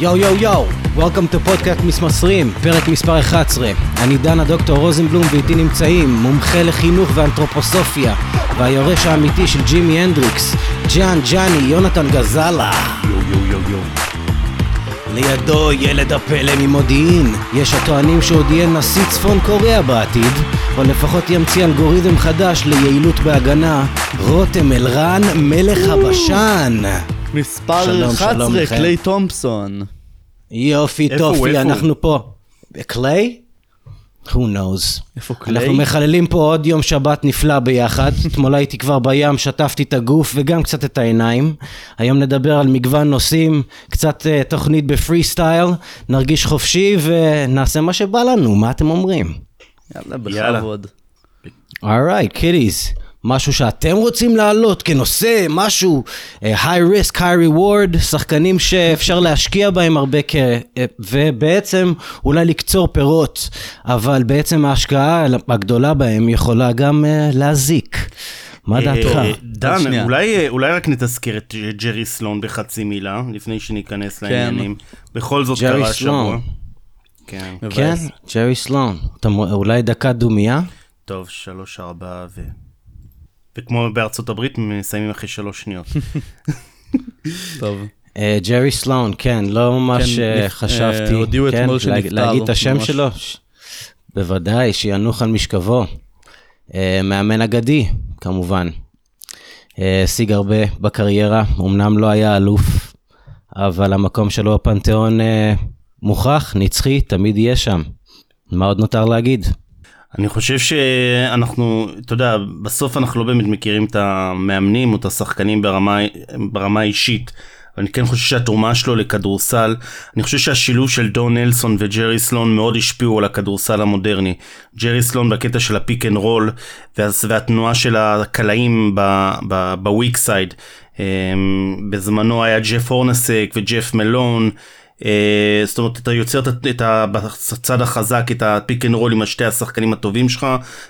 יואו יואו יואו, Welcome to פודקאסט מסמסרים, פרק מספר 11. אני דנה דוקטור רוזנבלום ואיתי נמצאים מומחה לחינוך ואנתרופוסופיה והיורש האמיתי של ג'ימי הנדריקס, ג'אן ג'אני יונתן גזלה. יואו יואו יואו יואו. לידו ילד הפלא ממודיעין, יש הטוענים שעוד יהיה נשיא צפון קוריאה בעתיד, או לפחות ימציא אלגוריתם חדש ליעילות בהגנה, רותם אלרן מלך הבשן. מספר שלום, 11, שלום, מיכאל. קליי תומפסון. יופי? טופי? אנחנו פה. קליי? Who knows. איפה קליי? אנחנו מחללים פה עוד יום שבת נפלא ביחד. אתמול הייתי כבר בים, שטפתי את הגוף וגם קצת את העיניים. היום נדבר על מגוון נושאים, קצת uh, תוכנית ב free style, נרגיש חופשי ונעשה מה שבא לנו, מה אתם אומרים? יאללה, יאללה. בכבוד. Alright, kiddies. משהו שאתם רוצים להעלות כנושא, משהו high risk, high reward, שחקנים שאפשר להשקיע בהם הרבה כ... אה, ובעצם אולי לקצור פירות, אבל בעצם ההשקעה הגדולה בהם יכולה גם uh, להזיק. מה דעתך? אה, עוד דן. אולי, אה, אולי רק נתזכר את אה, ג'רי סלון בחצי מילה, לפני שניכנס לעניינים. בכל זאת קרה סלון. השבוע. כן. כן. ג'רי סלון. אולי דקת דומייה? טוב, שלוש, ארבע ו... וכמו בארצות הברית, מסיימים אחרי שלוש שניות. טוב. אה, ג'רי סלון, כן, לא ממש כן, אה, חשבתי. אה, הודיעו כן, אתמול שנפטר, להגיד את השם ממש. שלו? בוודאי, שינוח על משכבו. מאמן אגדי, כמובן. השיג הרבה בקריירה, אמנם לא היה אלוף, אבל המקום שלו בפנתיאון מוכח, נצחי, תמיד יהיה שם. מה עוד נותר להגיד? אני חושב שאנחנו, אתה יודע, בסוף אנחנו לא באמת מכירים את המאמנים או את השחקנים ברמה, ברמה האישית. אבל אני כן חושב שהתרומה שלו לכדורסל, אני חושב שהשילוב של דון נלסון וג'רי סלואן מאוד השפיעו על הכדורסל המודרני. ג'רי סלואן בקטע של ה pick and roll והתנועה של הקלעים ב weak side. בזמנו היה ג'ף הורנסק וג'ף מלון. אה, זאת אומרת אתה יוצר את, את ה, בצד החזק את ה pick and roll עם השתי השחקנים הטובים שלך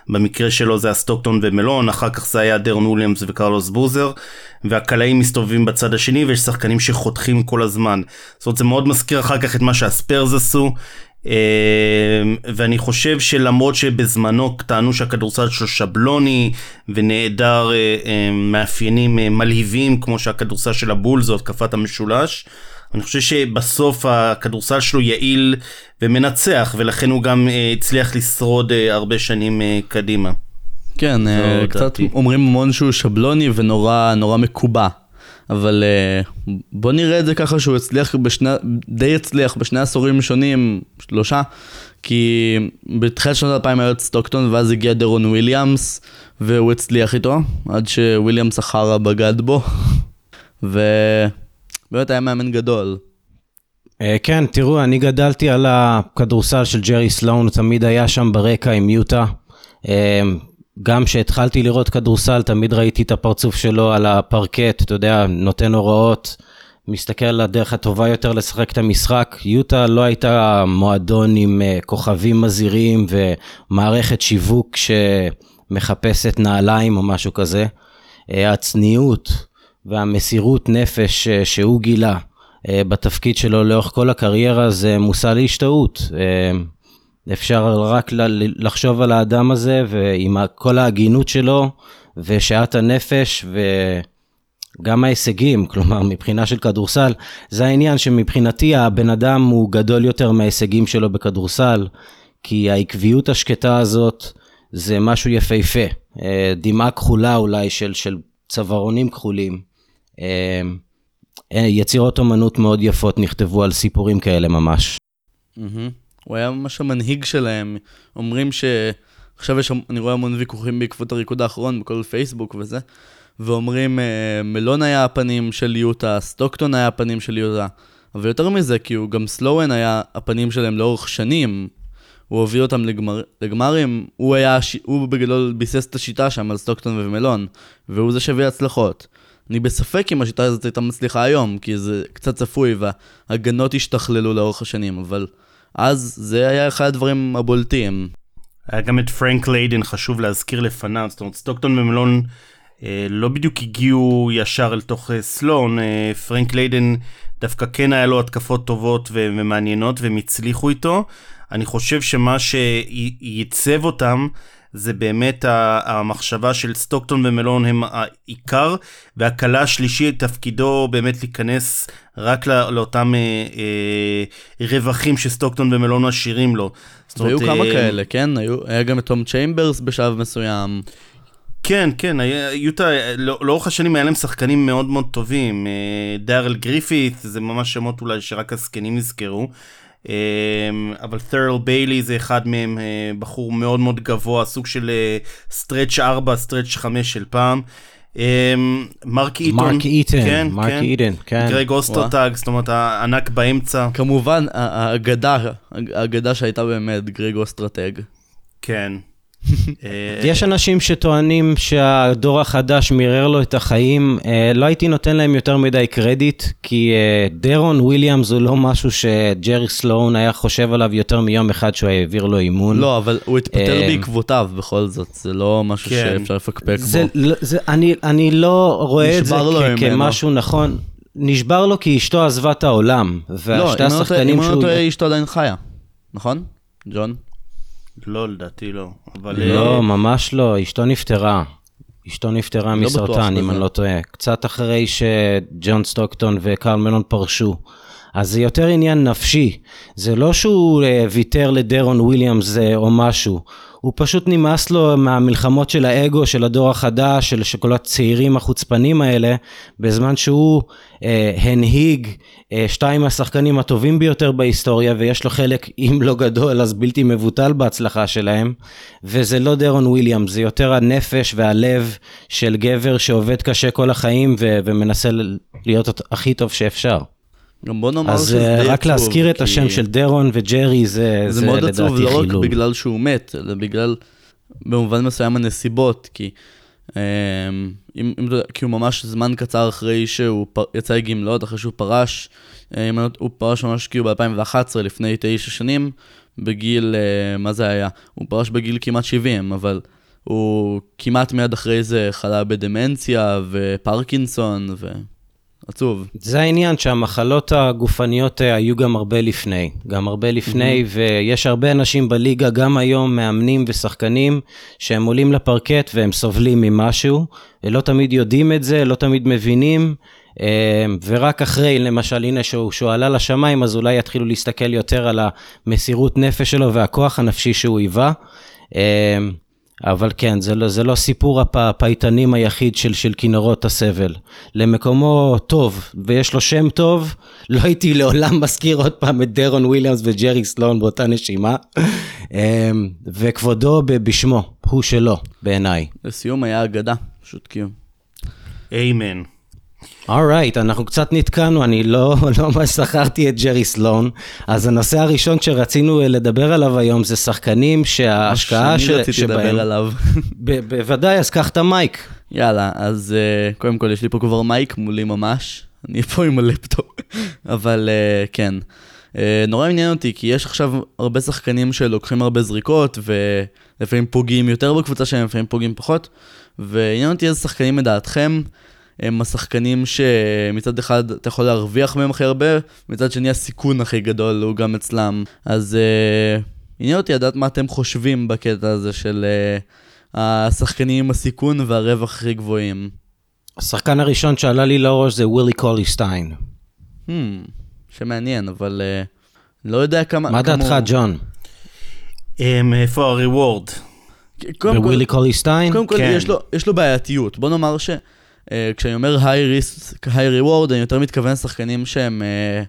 במקרה שלו זה הסטוקטון ומלון אחר כך זה היה דרון וויליאמס וקרלוס בוזר והקלעים מסתובבים בצד השני ויש שחקנים שחותכים כל הזמן. זאת אומרת זה מאוד מזכיר אחר כך את מה שהספיירס עשו אה, ואני חושב שלמרות שבזמנו טענו שהכדורסל שלו שבלוני ונעדר אה, מאפיינים מלהיבים כמו שהכדורסל של הבולס או התקפת המשולש אני חושב שבסוף הכדורסל שלו יעיל ומנצח ולכן הוא גם אה, הצליח לשרוד אה, הרבה שנים אה, קדימה. כן, קצת דעתי. אומרים המון שהוא שבלוני ונורא נורא מקובע. אבל בוא נראה את זה ככה שהוא הצליח בשני, די הצליח בשני עשורים שונים, שלושה, כי בתחילת שנות 2000 היה את סטוקטון ואז הגיע דרון וויליאמס והוא הצליח איתו, עד שוויליאמס החרא בגד בו, ובאמת היה מאמן גדול. אה, כן, תראו, אני גדלתי על הכדורסל של ג'רי סלון, הוא תמיד היה שם ברקע עם יוטה. אה, גם כשהתחלתי לראות כדורסל, תמיד ראיתי את הפרצוף שלו על הפרקט, אתה יודע, נותן הוראות, מסתכל על הדרך הטובה יותר לשחק את המשחק. יוטה לא הייתה מועדון עם אה, כוכבים מזהירים ומערכת שיווק שמחפשת נעליים או משהו כזה. הצניעות והמסירות נפש אה, שהוא גילה אה, בתפקיד שלו לאורך כל הקריירה זה מושא להשתאות. אה, אפשר רק לחשוב על האדם הזה ועם כל ההגינות שלו ושאט הנפש וגם ההישגים, כלומר מבחינה של כדורסל, זה העניין שמבחינתי הבן אדם הוא גדול יותר מההישגים שלו בכדורסל, כי העקביות השקטה הזאת זה משהו יפהפה. דמעה כחולה אולי של, של צווארונים כחולים. אה, אה, יצירות אומנות מאוד יפות נכתבו על סיפורים כאלה ממש. הוא היה ממש המנהיג שלהם. אומרים ש... עכשיו יש, אני רואה המון ויכוחים בעקבות הריקוד האחרון בכל פייסבוק וזה, ואומרים אה, מלון היה הפנים של יוטה, סטוקטון היה הפנים של יוטה, אבל יותר מזה, כי הוא גם סלואן היה הפנים שלהם לאורך שנים. הוא הוביל אותם לגמר, לגמרים, הוא היה, הוא בגדול ביסס את השיטה שם על סטוקטון ומלון, והוא זה שהביא הצלחות. אני בספק אם השיטה הזאת הייתה מצליחה היום, כי זה קצת צפוי וההגנות השתכללו לאורך השנים, אבל אז זה היה אחד הדברים הבולטים. היה גם את פרנק ליידן חשוב להזכיר לפניו, זאת אומרת סטוקטון ומלון אה, לא בדיוק הגיעו ישר אל תוך אה, סלון, אה, פרנק ליידן דווקא כן היה לו התקפות טובות ו- ומעניינות והם הצליחו איתו. אני חושב שמה שייצב אותם זה באמת המחשבה של סטוקטון ומלון הם העיקר, והקלע השלישי תפקידו באמת להיכנס רק לא, לאותם אה, אה, רווחים שסטוקטון ומלון משאירים לו. זאת והיו אומרת, כמה אה, כאלה, כן? היו, היה גם את תום צ'יימברס בשלב מסוים. כן, כן, יוטה, לא- לאורך השנים היה להם שחקנים מאוד מאוד טובים. אה, דארל גריפית, זה ממש שמות אולי שרק הזקנים יזכרו. אה, אבל ת'ורל ביילי זה אחד מהם, אה, בחור מאוד מאוד גבוה, סוג של stretch 4, stretch 5 של פעם. מרק איטון, מרק איטן, כן, מרק כן. איטן, כן. גרג אוסטרטאג, זאת אומרת הענק באמצע, כמובן, האגדה, האגדה שהייתה באמת גרג אוסטרטאג. כן. אה, יש אנשים שטוענים שהדור החדש מירר לו את החיים, אה, לא הייתי נותן להם יותר מדי קרדיט, כי אה, דרון וויליאמס הוא לא משהו שג'רי סלון היה חושב עליו יותר מיום אחד שהוא העביר לו אימון. לא, אבל הוא התפטר בעקבותיו בכל זאת, זה לא משהו כן. שאפשר לפקפק זה, בו. לא- זה, אני, אני לא רואה את זה. כמשהו נכון. נשבר לו כי אשתו עזבה את העולם, לא, ושתי אם אני לא אם השחקנים אני לא שהוא... טועה, אשתו עדיין חיה, נכון? ג'ון? לא, לדעתי לא. אבל... לא, אה, ממש לא, אשתו נפטרה. אשתו נפטרה לא מסרטן, אם. אני לא טועה. קצת אחרי שג'ון סטוקטון וקרל מלון פרשו. אז זה יותר עניין נפשי. זה לא שהוא אה, ויתר לדרון וויליאמס אה, או משהו. הוא פשוט נמאס לו מהמלחמות של האגו של הדור החדש, של, כל הצעירים החוצפנים האלה, בזמן שהוא אה, הנהיג אה, שתיים מהשחקנים הטובים ביותר בהיסטוריה, ויש לו חלק, אם לא גדול, אז בלתי מבוטל בהצלחה שלהם, וזה לא דרון וויליאמס, זה יותר הנפש והלב של גבר שעובד קשה כל החיים ו- ומנסה להיות הכי טוב שאפשר. גם בוא נאמר אז שזה אה, די רק עצוב, להזכיר את כי השם של דרון וג'רי זה, זה זה, מאוד עצוב לא רק. בגלל שהוא מת, אלא בגלל, במובן מסוים, הנסיבות, כי... אמ, אם, כי הוא ממש זמן קצר אחרי שהוא פ, יצא לגמלאות, אחרי שהוא פרש, אה, אם לא- הוא פרש ממש כאילו ב-2011, לפני תשע שנים, בגיל, אה, מה זה היה? הוא פרש בגיל כמעט 70, אבל הוא כמעט מיד אחרי זה חלה בדמנציה ופרקינסון, ועצוב. זה העניין שהמחלות הגופניות אה, היו גם הרבה לפני, גם הרבה לפני, ויש הרבה אנשים בליגה, גם היום מאמנים ושחקנים, שהם עולים לפרקט והם סובלים ממשהו, ולא תמיד יודעים את זה, לא תמיד מבינים, אה, ורק אחרי, למשל, הנה שהוא, שהוא עלה לשמיים, אז אולי יתחילו להסתכל יותר על המסירות נפש שלו והכוח הנפשי שהוא היווה. אבל כן, זה לא, זה לא סיפור הפ- הפייטנים היחיד של, של כינורות הסבל. למקומו טוב, ויש לו שם טוב, לא הייתי לעולם מזכיר עוד פעם את דרון וויליאמס וג'רי סלון באותה נשימה. אמ, וכבודו בשמו, הוא שלו, בעיניי. לסיום היה אגדה, פשוט כאילו. Amen. Alright, right, אנחנו קצת נתקענו, אני לא, לא ממש זכרתי את ג'רי סלון. אז הנושא הראשון שרצינו אה, לדבר עליו היום זה שחקנים שההשקעה שאני ש- רציתי שבהם... לדבר עליו. ב- בוודאי, אז קח את ה mic. יאללה, אז uh, קודם כל יש לי פה כבר mic מולי ממש, אני פה עם הלפטופ, אבל uh, כן. Uh, נורא עניין אותי, כי יש עכשיו הרבה שחקנים שלוקחים הרבה זריקות, ולפעמים פוגעים יותר בקבוצה שלהם, לפעמים פוגעים פחות, ועניין אותי איזה שחקנים לדעתכם הם השחקנים שמצד אחד אתה יכול להרוויח מהם הכי הרבה, מצד שני הסיכון הכי גדול הוא גם אצלם. אז uh, עניין אותי לדעת מה אתם חושבים בקטע הזה של... Uh, השחקנים עם הסיכון והרווח הכי גבוהים. השחקן הראשון שעלה לי לראש זה ווילי קולי סטיין. Hmm, שמעניין, אבל uh, לא יודע כמה... מה דעתך, הוא- ג'ון? אמ, איפה הריוורד? בווילי קולי סטיין? קודם כל כן. יש, לו, יש לו בעייתיות. בוא נאמר ש... uh, כשאני אומר היי ריסק, היי ריוורד, אני יותר מתכוון לשחקנים שהם... Uh,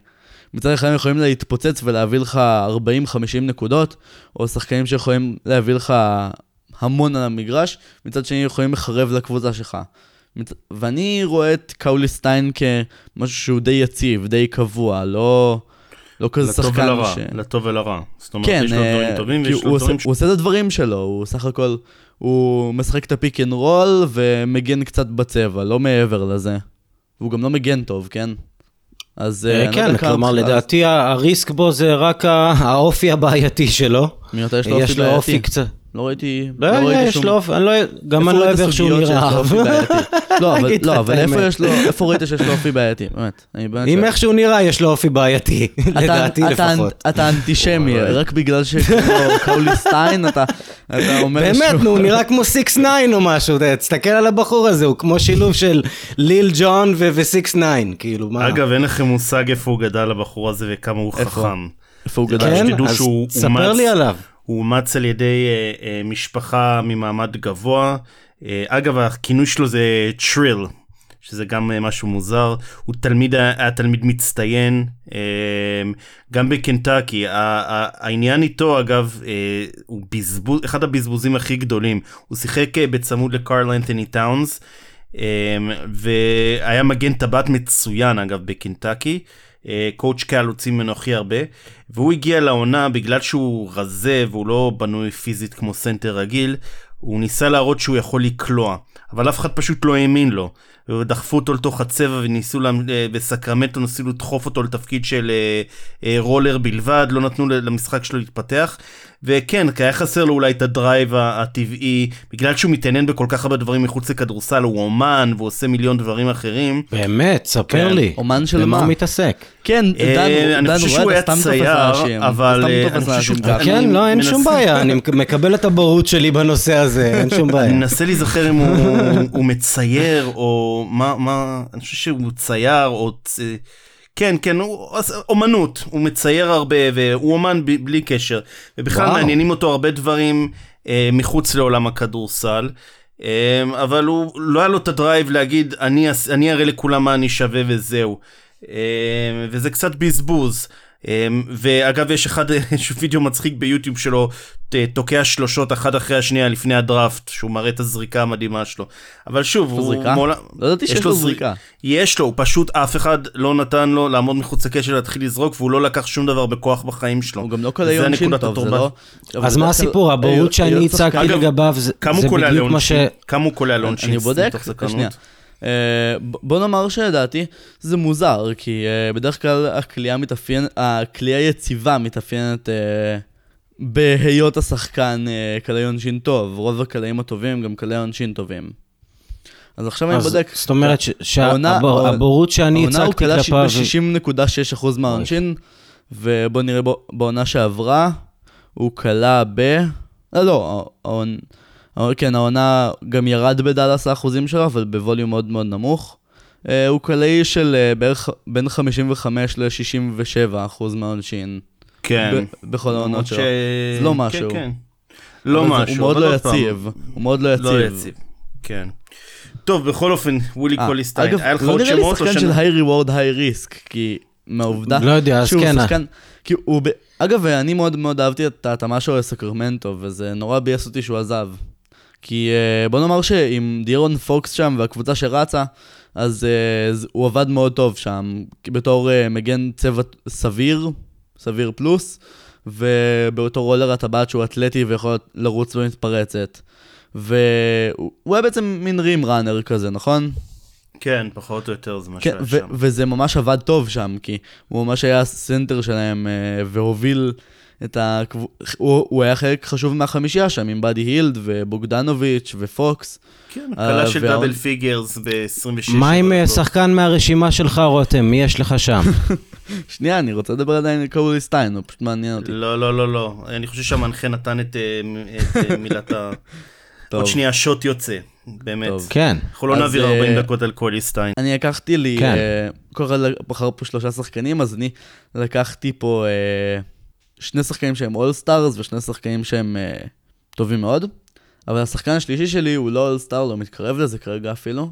מצד אחד יכולים להתפוצץ ולהביא לך 40-50 נקודות, או שחקנים שיכולים להביא לך המון על המגרש, מצד שני יכולים לחרב לקבוצה שלך. מצ- ואני רואה את קאולי סטיין כמשהו שהוא די יציב, די קבוע, לא, לא כזה לטוב שחקן ולרע, ש... לטוב ולרע. זאת אומרת, כן, יש לו אה, דברים טובים כי ויש הוא לו דברים ש... הוא עושה את הדברים שלו, הוא סך הכל, הוא משחק את ה pick and roll ומגן קצת בצבע, לא מעבר לזה. והוא גם לא מגן טוב, כן? אז אה, אה, לא כן, כלומר לדעתי ה risk בו זה רק האופי הבעייתי שלו. מי יותר יש לו יש אופי לו אופי בעייתי? לא ראיתי... לא יודע, ראיתי יש שום- לו אופי, אני לא- גם אני לא אוהב איך שהוא שיש נראה. לו אופי בעייתי? לא, אבל- לא, אבל איפה. יש לו, איפה ראית שיש לו אופי בעייתי? באמת. אם. איך שהוא נראה, יש לו אופי בעייתי, לדעתי לפחות. אתה אנטישמי, רק בגלל שקראו סטיין, אתה אתה אומר באמת, נו, הוא נראה כמו 6-9 או משהו, תסתכל על הבחור הזה, הוא כמו שילוב של ליל ג'ון ו-6-9, כאילו, מה? אגב, אין לכם מושג איפה הוא גדל הבחור הזה וכמה הוא? חכם. איפה הוא גדל? כן, אז שהוא ספר לי עליו. הוא אומץ על ידי אה, אה, משפחה ממעמד גבוה. אה, אגב, הכינוי שלו זה טריל, שזה גם אה, משהו מוזר. הוא תלמיד, היה תלמיד מצטיין, אה, גם בקנטקי. העניין איתו, אגב, אה, הוא בזבוז, אחד הבזבוזים הכי גדולים. הוא שיחק אה, בצמוד לקרל אנתוני טאונס, אה, והיה מגן טבעת מצוין, אגב, בקנטקי. אה, coach קל הוציא ממנו הכי הרבה, והוא הגיע לעונה בגלל שהוא רזה והוא לא בנוי פיזית כמו סנטר רגיל, הוא ניסה להראות שהוא יכול לקלוע, אבל אף אחד פשוט לא האמין לו. ודחפו אותו לתוך הצבע וניסו, לה- אה, בסקרמנטו ניסו לדחוף אותו לתפקיד של אה, אה, רולר בלבד, לא נתנו למשחק שלו להתפתח. וכן, כי היה חסר לו אולי את ה drive הטבעי, בגלל שהוא מתעניין בכל כך הרבה דברים מחוץ לכדורסל, הוא אומן והוא עושה מיליון דברים אחרים. באמת, ספר כן. לי. אומן של במה מה? הוא מתעסק? כן, אה, דן, אני דן, חושב שהוא היה צייר, אבל, אני חושב שהוא-. כן, לא, אין שום בעיה, אני מקבל את הבורות שלי בנושא הזה, אין שום אני בעיה. מנסה להיזכר אם הוא, מצייר או מה מה אני חושב שהוא צייר או צ... כן כן הוא אומנות הוא מצייר הרבה והוא אומן ב- בלי קשר ובכלל וואו. מעניינים אותו הרבה דברים אה, מחוץ לעולם הכדורסל. אה, אבל הוא לא היה לו את ה drive להגיד אני אני אראה לכולם מה אני שווה וזהו. אה, וזה קצת בזבוז. אה, ואגב יש אחד יש וידאו מצחיק ביוטיוב שלו תוקע שלושות אחת אחרי השנייה לפני הדראפט שהוא מראה את הזריקה המדהימה שלו. אבל שוב הוא זריקה? מעולם- לא ידעתי שיש יש לו לו זר- זריקה. יש לו, הוא פשוט אף אחד לא נתן לו לעמוד מחוץ לקשת להתחיל לזרוק והוא לא לקח שום דבר בכוח בחיים שלו. הוא גם לא קולע זה עונשין נקודת טוב, זה. לא... אז מה הסיפור? הבורות שאני הצגתי לגביו, זה בדיוק מה ש... כמה הוא קולע לעונשין? אני בודק? שנייה. אה, בוא נאמר שלדעתי זה מוזר, כי אה, בדרך כלל הכלייה מתאפיין, הכלייה יציבה מתאפיינת אה, בהיות השחקן קלעי עונשין טוב, רוב הקלעים הטובים גם קלעי עונשין טובים. אז עכשיו אני אז בודק. זאת אומרת ש- העונה- שהבורות שאני העונה הוא הצגתי קלע כלפיו... ב-60.6% מהעונשין, ובוא נראה בעונה שעברה, הוא קלע ב... לא, לא, כן, העונה גם ירד בדאלאס האחוזים שלו, אבל בווליום מאוד מאוד נמוך. אה, הוא קלעי של אה, בערך בין 55 ל-67 אחוז מהעונשין. כן. ב- בכל העונות ש- שלו. זה לא משהו. כן, כן. לא משהו. הוא מאוד לא יציב. הוא מאוד לא לא יציב. יציב. כן. טוב, בכל אופן, ווילי אה, קוליסטיין, אגב, היה לך לא עוד נראה לי שמות? או שחקן שנ- של היי ריוורד היי ריסק, כי מהעובדה... לא יודע, אז כן. שחקן, כי הוא, ב... אגב, אני מאוד מאוד אהבתי את ההתאמה שלו לסקרמנטו, וזה נורא ביאס אותי שהוא עזב. כי אה, בוא נאמר שעם דירון פוקס שם והקבוצה שרצה, אז ז- הוא עבד מאוד טוב שם, בתור אה, מגן צבע סביר, סביר פלוס, ובאותו רולר הטבעת שהוא אתלטי ויכול לרוץ במתפרצת. והוא הוא היה בעצם מין rim runner כזה, נכון? כן, פחות או יותר זה מה כן, שהיה שם. וזה ממש עבד טוב שם, כי הוא ממש היה הסנטר שלהם אה, והוביל את ה... הוא, הוא היה חלק חשוב מהחמישייה שם, עם באדי הילד ובוגדנוביץ' ופוקס. כן, אה, הקלה של והעונ- דאבל פיגרס ב-26. מה עם אה, שחקן מהרשימה שלך, רותם? מי יש לך שם? שנייה, אני רוצה לדבר עדיין על קולי סטיין, הוא פשוט מעניין אותי. לא, לא, לא, לא. אני חושב שהמנחה נתן את אה, את, מילת ה... טוב. עוד שנייה שוט יוצא, באמת. טוב. כן. אנחנו לא נעביר אה, 40 דקות על קולי סטיין. אני לקחתי לי, כן. כל אחד בחר פה שלושה שחקנים, אז אני לקחתי פה אה, שני שחקנים שהם all-stars ושני שחקנים שהם אה, טובים מאוד. אבל השחקן השלישי שלי הוא לא all-star, לא מתקרב לזה כרגע אפילו.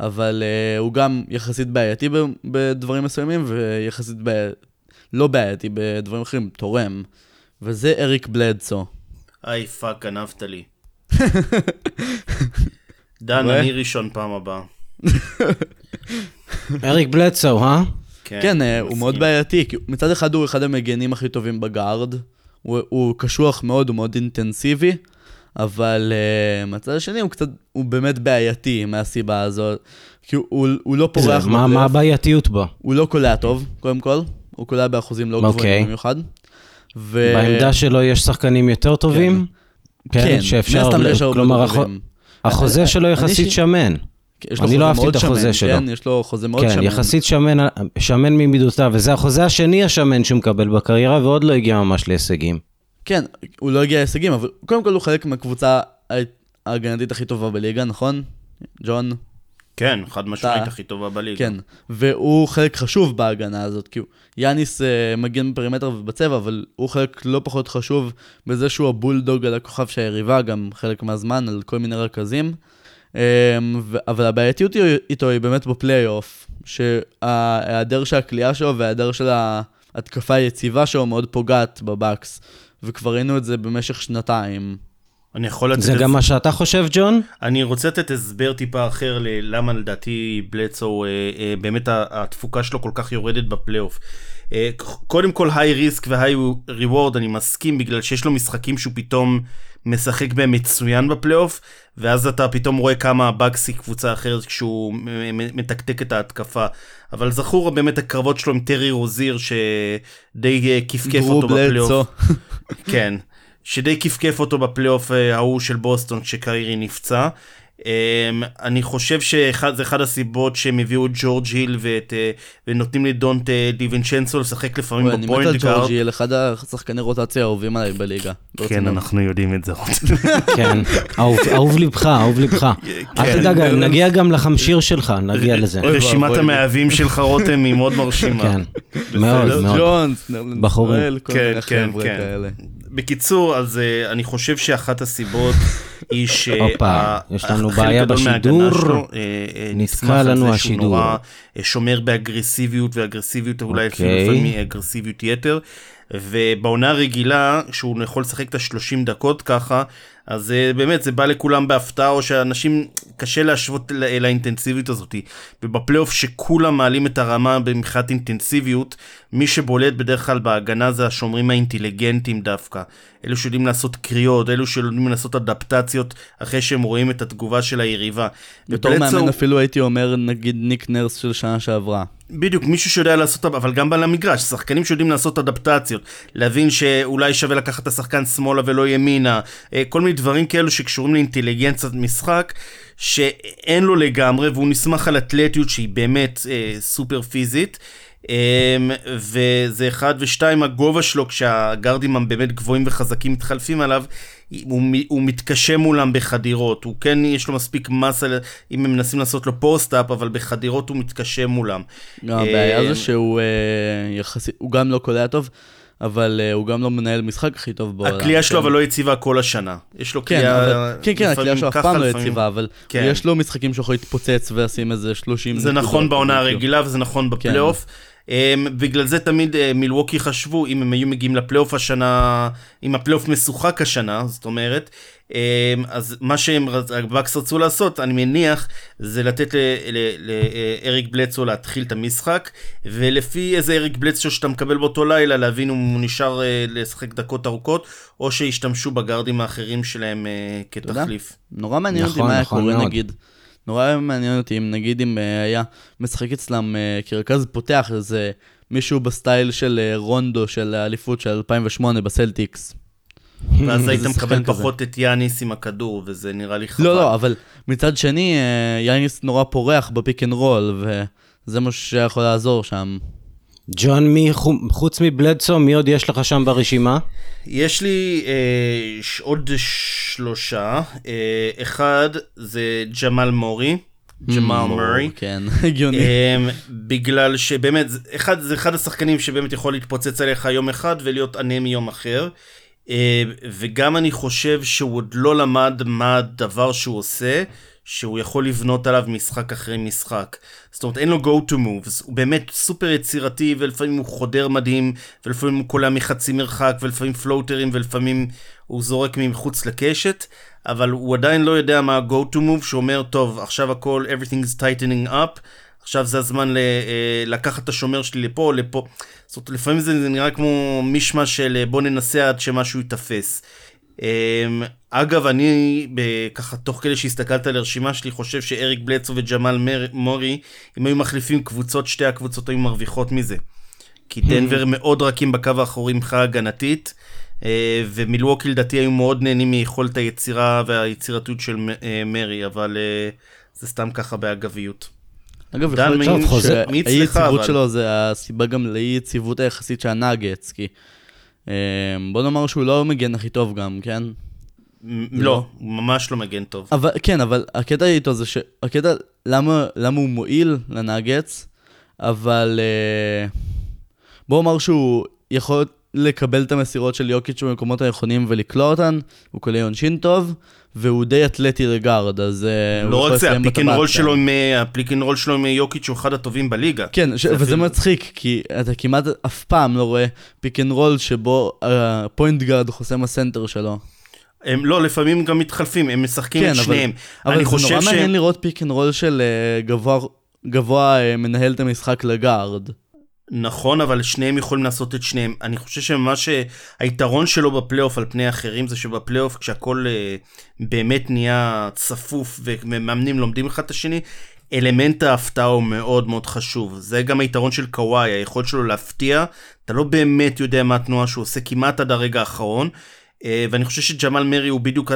אבל אה, הוא גם יחסית בעייתי ב- בדברים מסוימים, ויחסית בעי... לא בעייתי בדברים אחרים, תורם. וזה אריק בלדסו. איי fuck, גנבת לי. דן? אני ראשון פעם הבאה. אריק בלדסו, אה? כן, אה, הוא מסכים. מאוד בעייתי, כי מצד אחד הוא אחד המגנים הכי טובים ב guard, הוא, הוא קשוח מאוד, הוא מאוד אינטנסיבי, אבל uh, מהצד השני הוא קצת, הוא באמת בעייתי מהסיבה הזאת, כי הוא, הוא, הוא לא פורח מה מה הבעייתיות בו? הוא לא קולע טוב, קודם כל, הוא קולע באחוזים לא אוקיי. גבוהים במיוחד. ו... בעמדה שלו יש שחקנים יותר טובים? כן, שאפשר, הסתם יש הרבה כלומר. החוזה שלו יחסית ש- שמן. יש לו אני לא חוזה אהבתי מאוד את החוזה שמן, שלו. כן, יש לו חוזה מאוד כן, שמן. יחסית שמן, שמן ממידותיו, וזה החוזה השני השמן שהוא מקבל בקריירה, ועוד לא הגיע ממש להישגים. כן, הוא לא הגיע להישגים, אבל קודם כל הוא חלק מהקבוצה ההגנתית הכי טובה בליגה, נכון? ג'ון? כן, חד משמעית הכי טובה בליגה. כן. והוא חלק חשוב בהגנה הזאת, כי יאניס אה, מגן בפרימטר ובצבע, אבל הוא חלק לא פחות חשוב בזה שהוא הבולדוג על הכוכב של היריבה, גם חלק מהזמן, על כל מיני רכזים. ו- אבל הבעייתיות איתו היא באמת בפלייאוף, שההיעדר של הכלייה שלו וההיעדר של ההתקפה היציבה שלו מאוד פוגעת בבקס, וכבר ראינו את זה במשך שנתיים. אני יכול לתת... זה גם מה שאתה חושב, ג'ון? אני רוצה לתת הסבר טיפה אחר ללמה לדעתי בלדסו, אה, אה, באמת התפוקה שלו כל כך יורדת בפלייאוף. אה, קודם כל high risk ו high reward אני מסכים בגלל שיש לו משחקים שהוא פתאום משחק בהם מצוין בפלייאוף ואז אתה פתאום רואה כמה הבאקס היא קבוצה אחרת כשהוא מתקתק את ההתקפה אבל זכור באמת הקרבות שלו עם טרי רוזיר שדי כפכף אותו בפלייאוף. כן, שדי כפכף אותו בפלייאוף אה, ההוא של בוסטון כשקיירי נפצע. Um, אני חושב שזה אחד הסיבות שהם הביאו את ג'ורג' היל ואת, uh, ונותנים לדונט uh, דיוונצ'נסו לשחק לפעמים וואי, אני מת על בפוינט גארד. ג'ורג'י, אחד השחקני רוטציה האהובים עליי בליגה. כן, ברצינות. אנחנו יודעים את זה. כן, אהוב- לבך, אהוב לבך. כן. אל תדאג, נגיע גם לחמשיר שלך, נגיע לזה. רשימת. המאהבים שלך רותם היא מאוד מרשימה. כן, מאוד, לא, מאוד. ג'ונס, בחורים. כן, מיני כן, חבר'ה כן. בקיצור, אז uh, אני חושב שאחת הסיבות היא ש... הופה, ה- יש לנו חלק בעיה גדול מההגנה. שלו, אה, אה, נתקע לנו שהוא השידור. נורא, שומר באגרסיביות, ואגרסיביות אולי אפילו אוקיי. לפעמים אגרסיביות יתר. ובעונה הרגילה, שהוא יכול לשחק את ה-30 דקות ככה, אז אה, באמת זה בא לכולם בהפתעה, או שאנשים, קשה להשוות ל- לאינטנסיביות הזאת. ובפלייאוף שכולם מעלים את הרמה במבחינת אינטנסיביות, מי שבולט בדרך כלל בהגנה זה השומרים האינטליגנטים דווקא. אלו שיודעים לעשות קריאות, אלו שיודעים לעשות אדפטציות אחרי שהם רואים את התגובה של היריבה. בתור מאמן אפילו הייתי אומר, נגיד ניק נרס של שנה שעברה. בדיוק, מישהו שיודע לעשות, אבל גם על המגרש, שחקנים שיודעים לעשות אדפטציות, להבין שאולי שווה לקחת את השחקן שמאלה ולא ימינה, אה, כל מיני דברים כאלו שקשורים לאינטליגנציית משחק, שאין לו לגמרי, והוא נסמך על אתלטיות שהיא באמת אה, סופר פיזית. Um, וזה אחד ושתיים הגובה שלו כשהגארדים הבאמת גבוהים וחזקים מתחלפים עליו הוא, הוא מתקשה מולם בחדירות הוא כן יש לו מספיק מסה אם הם מנסים לעשות לו פוסט-אפ אבל בחדירות הוא מתקשה מולם. הבעיה אה, זה שהוא אה, יחסית, הוא גם לא קולע טוב, אבל אה, הוא גם לא מנהל משחק הכי טוב בעולם. הקליעה שלו כן. אבל לא יציבה כל השנה. יש לו כן, קליעה... אבל- כן, כן, לפעמים שלו אף פעם לא יציבה, אבל כן. יש לו משחקים שהוא יכול להתפוצץ ולשים איזה 30 זה. נכון בעונה. הרגילה וזה נכון בפלייאוף. Um, בגלל זה תמיד uh, מילווקי חשבו אם הם היו מגיעים לפלייאוף השנה, אם הפלייאוף משוחק השנה, זאת אומרת, um, אז מה שהם, רצ- הבאקס רצו לעשות, אני מניח, זה לתת לאריק בלצו להתחיל את המשחק, ולפי איזה אריק בלצו שאתה מקבל באותו לילה, להבין אם הוא נשאר uh, לשחק דקות ארוכות, או שישתמשו בגארדים האחרים שלהם? כתחליף. נורא מעניין אותי נכון, מה היה נכון קורה. נגיד. נורא מעניין אותי אם נגיד אם אה, היה משחק אצלם אה, כרכז פותח איזה מישהו ב style של אה, רונדו של האליפות של 2008 בסלטיקס. ואז היית מקבל. פחות את יאניס עם הכדור, וזה נראה לי חבל. לא, לא, אבל מצד שני, אה, יאניס נורא פורח ב pick and roll, וזה משהו שיכול לעזור שם. ג'ון, מי, חו- חוץ מבלדסו, מי עוד יש לך שם ברשימה? יש לי אה, ש- עוד שלושה. אה, אחד זה ג'מאל מורי, ג'מאל מורי. כן, הגיוני. אה, בגלל שבאמת, אחד, זה אחד השחקנים שבאמת יכול להתפוצץ עליך יום אחד ולהיות ענה מיום אחר. אה, וגם אני חושב שהוא עוד לא למד מה הדבר שהוא עושה, שהוא יכול לבנות עליו משחק אחרי משחק. זאת אומרת, אין לו go to moves, הוא באמת סופר יצירתי, ולפעמים הוא חודר מדהים, ולפעמים הוא קולע מחצי מרחק, ולפעמים פלוטרים, ולפעמים הוא זורק מחוץ לקשת, אבל הוא עדיין לא יודע מה ה-go to move, שאומר, טוב, עכשיו הכל, everything is tightening up, עכשיו זה הזמן ל, אה, לקחת את השומר שלי לפה לפה. זאת אומרת, לפעמים זה נראה כמו מישמע של בוא ננסה עד שמשהו ייתפס. אמ, אגב, אני ככה תוך כדי שהסתכלת על הרשימה שלי, חושב שאריק בלצו וג'מאל מורי, אם היו מחליפים קבוצות, שתי הקבוצות היו מרוויחות מזה. כי דנבר מאוד רכים בקו האחורי מבחינה הגנתית, אה, ומילווקי לדעתי היו מאוד נהנים מיכולת היצירה והיצירתיות של אה, מרי, אבל אה, זה סתם ככה באגביות. אגב, יכול להיות חוזר- מי שהאי אצלך, יציבות? שלו זה הסיבה גם לאי יציבות היחסית של הנאגץ, כי בוא נאמר שהוא לא המגן הכי טוב גם, כן? לא, הוא ממש לא מגן טוב. אבל כן, אבל הקטע איתו זה שהקטע, למה, למה הוא מועיל לנאגטס, אבל אה, בוא נאמר שהוא יכול לקבל את המסירות של יוקיץ' במקומות הנכונים ולקלוע אותן, הוא קולע עונשין טוב, והוא די אתלטי לגארד, אז אה, לא רק זה, לסיים ה pick and בטבעת, roll כן. שלו עם אה, ה pick and roll שלו עם יוקיץ' הוא אחד הטובים בליגה. כן, ש... זה וזה אפילו- מצחיק, כי אתה כמעט אף פעם לא רואה pick and roll שבו ה point guard חוסם הסנטר שלו. הם לא, לפעמים גם מתחלפים, הם משחקים כן, את אבל- שניהם. אבל אני זה נורא ש... מעניין לראות pick and roll של אה, גבוה, גבוה אה, מנהל את המשחק לגארד. נכון, אבל שניהם יכולים לעשות את שניהם. אני חושב שממש אה, היתרון שלו בפלייאוף על פני אחרים זה שבפלייאוף כשהכול אה, באמת נהיה צפוף ומאמנים לומדים אחד את השני, אלמנט ההפתעה הוא מאוד מאוד חשוב. זה גם היתרון של קוואי, היכולת שלו להפתיע. אתה לא באמת יודע מה התנועה שהוא עושה כמעט עד הרגע האחרון. אה, ואני חושב שג'מאל מרי הוא בדיוק...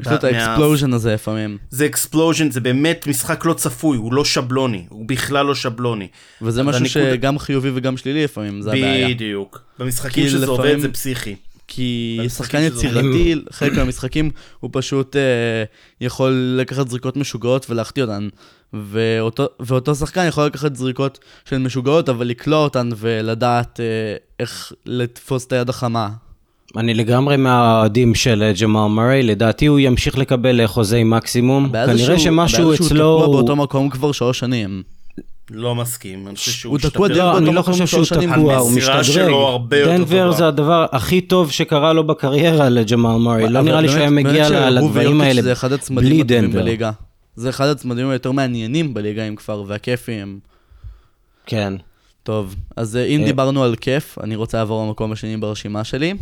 יש לו את ה explosion הזה לפעמים. זה explosion, זה באמת משחק לא צפוי, הוא לא שבלוני, הוא בכלל לא שבלוני. וזה משהו הנקודה- שגם חיובי וגם שלילי לפעמים, זה הבעיה. בדיוק. במשחקים שזה לפעמים- עובד זה פסיכי. כי שחקן יצירתי, חלק מהמשחקים, הוא פשוט אה, יכול לקחת זריקות משוגעות ולהחטיא אותן. ואותו, ואותו שחקן יכול לקחת זריקות של משוגעות, אבל לקלוע אותן ולדעת אה, איך לתפוס את היד החמה. אני לגמרי מהאוהדים של אה, ג'מאל מרי, לדעתי הוא ימשיך לקבל אה, חוזי מקסימום. הבעיה כנראה שהוא- שמשהו הבעיה אצלו... שהוא תקוע באותו מקום כבר שלוש שנים. לא מסכים, אני חושב שהוא הוא תקוע השתפר. לא, אני לא חושב שהוא. תקוע, הוא המסירה משתדרג. שלו הרבה יותר דנבר טובה. זה הדבר הכי טוב שקרה לו בקריירה לג'מאל מרי. לא נראה לי שהיה באמת מגיע שהוא לדברים האלה זה אחד הצמדים בלי דנבר. בליגה. זה אחד הצמדים היותר מעניינים בליגה אם כבר, והכיפיים. כן. טוב, אז אה, אם. דיברנו על כיף, אני רוצה לעבור למקום השני ברשימה שלי,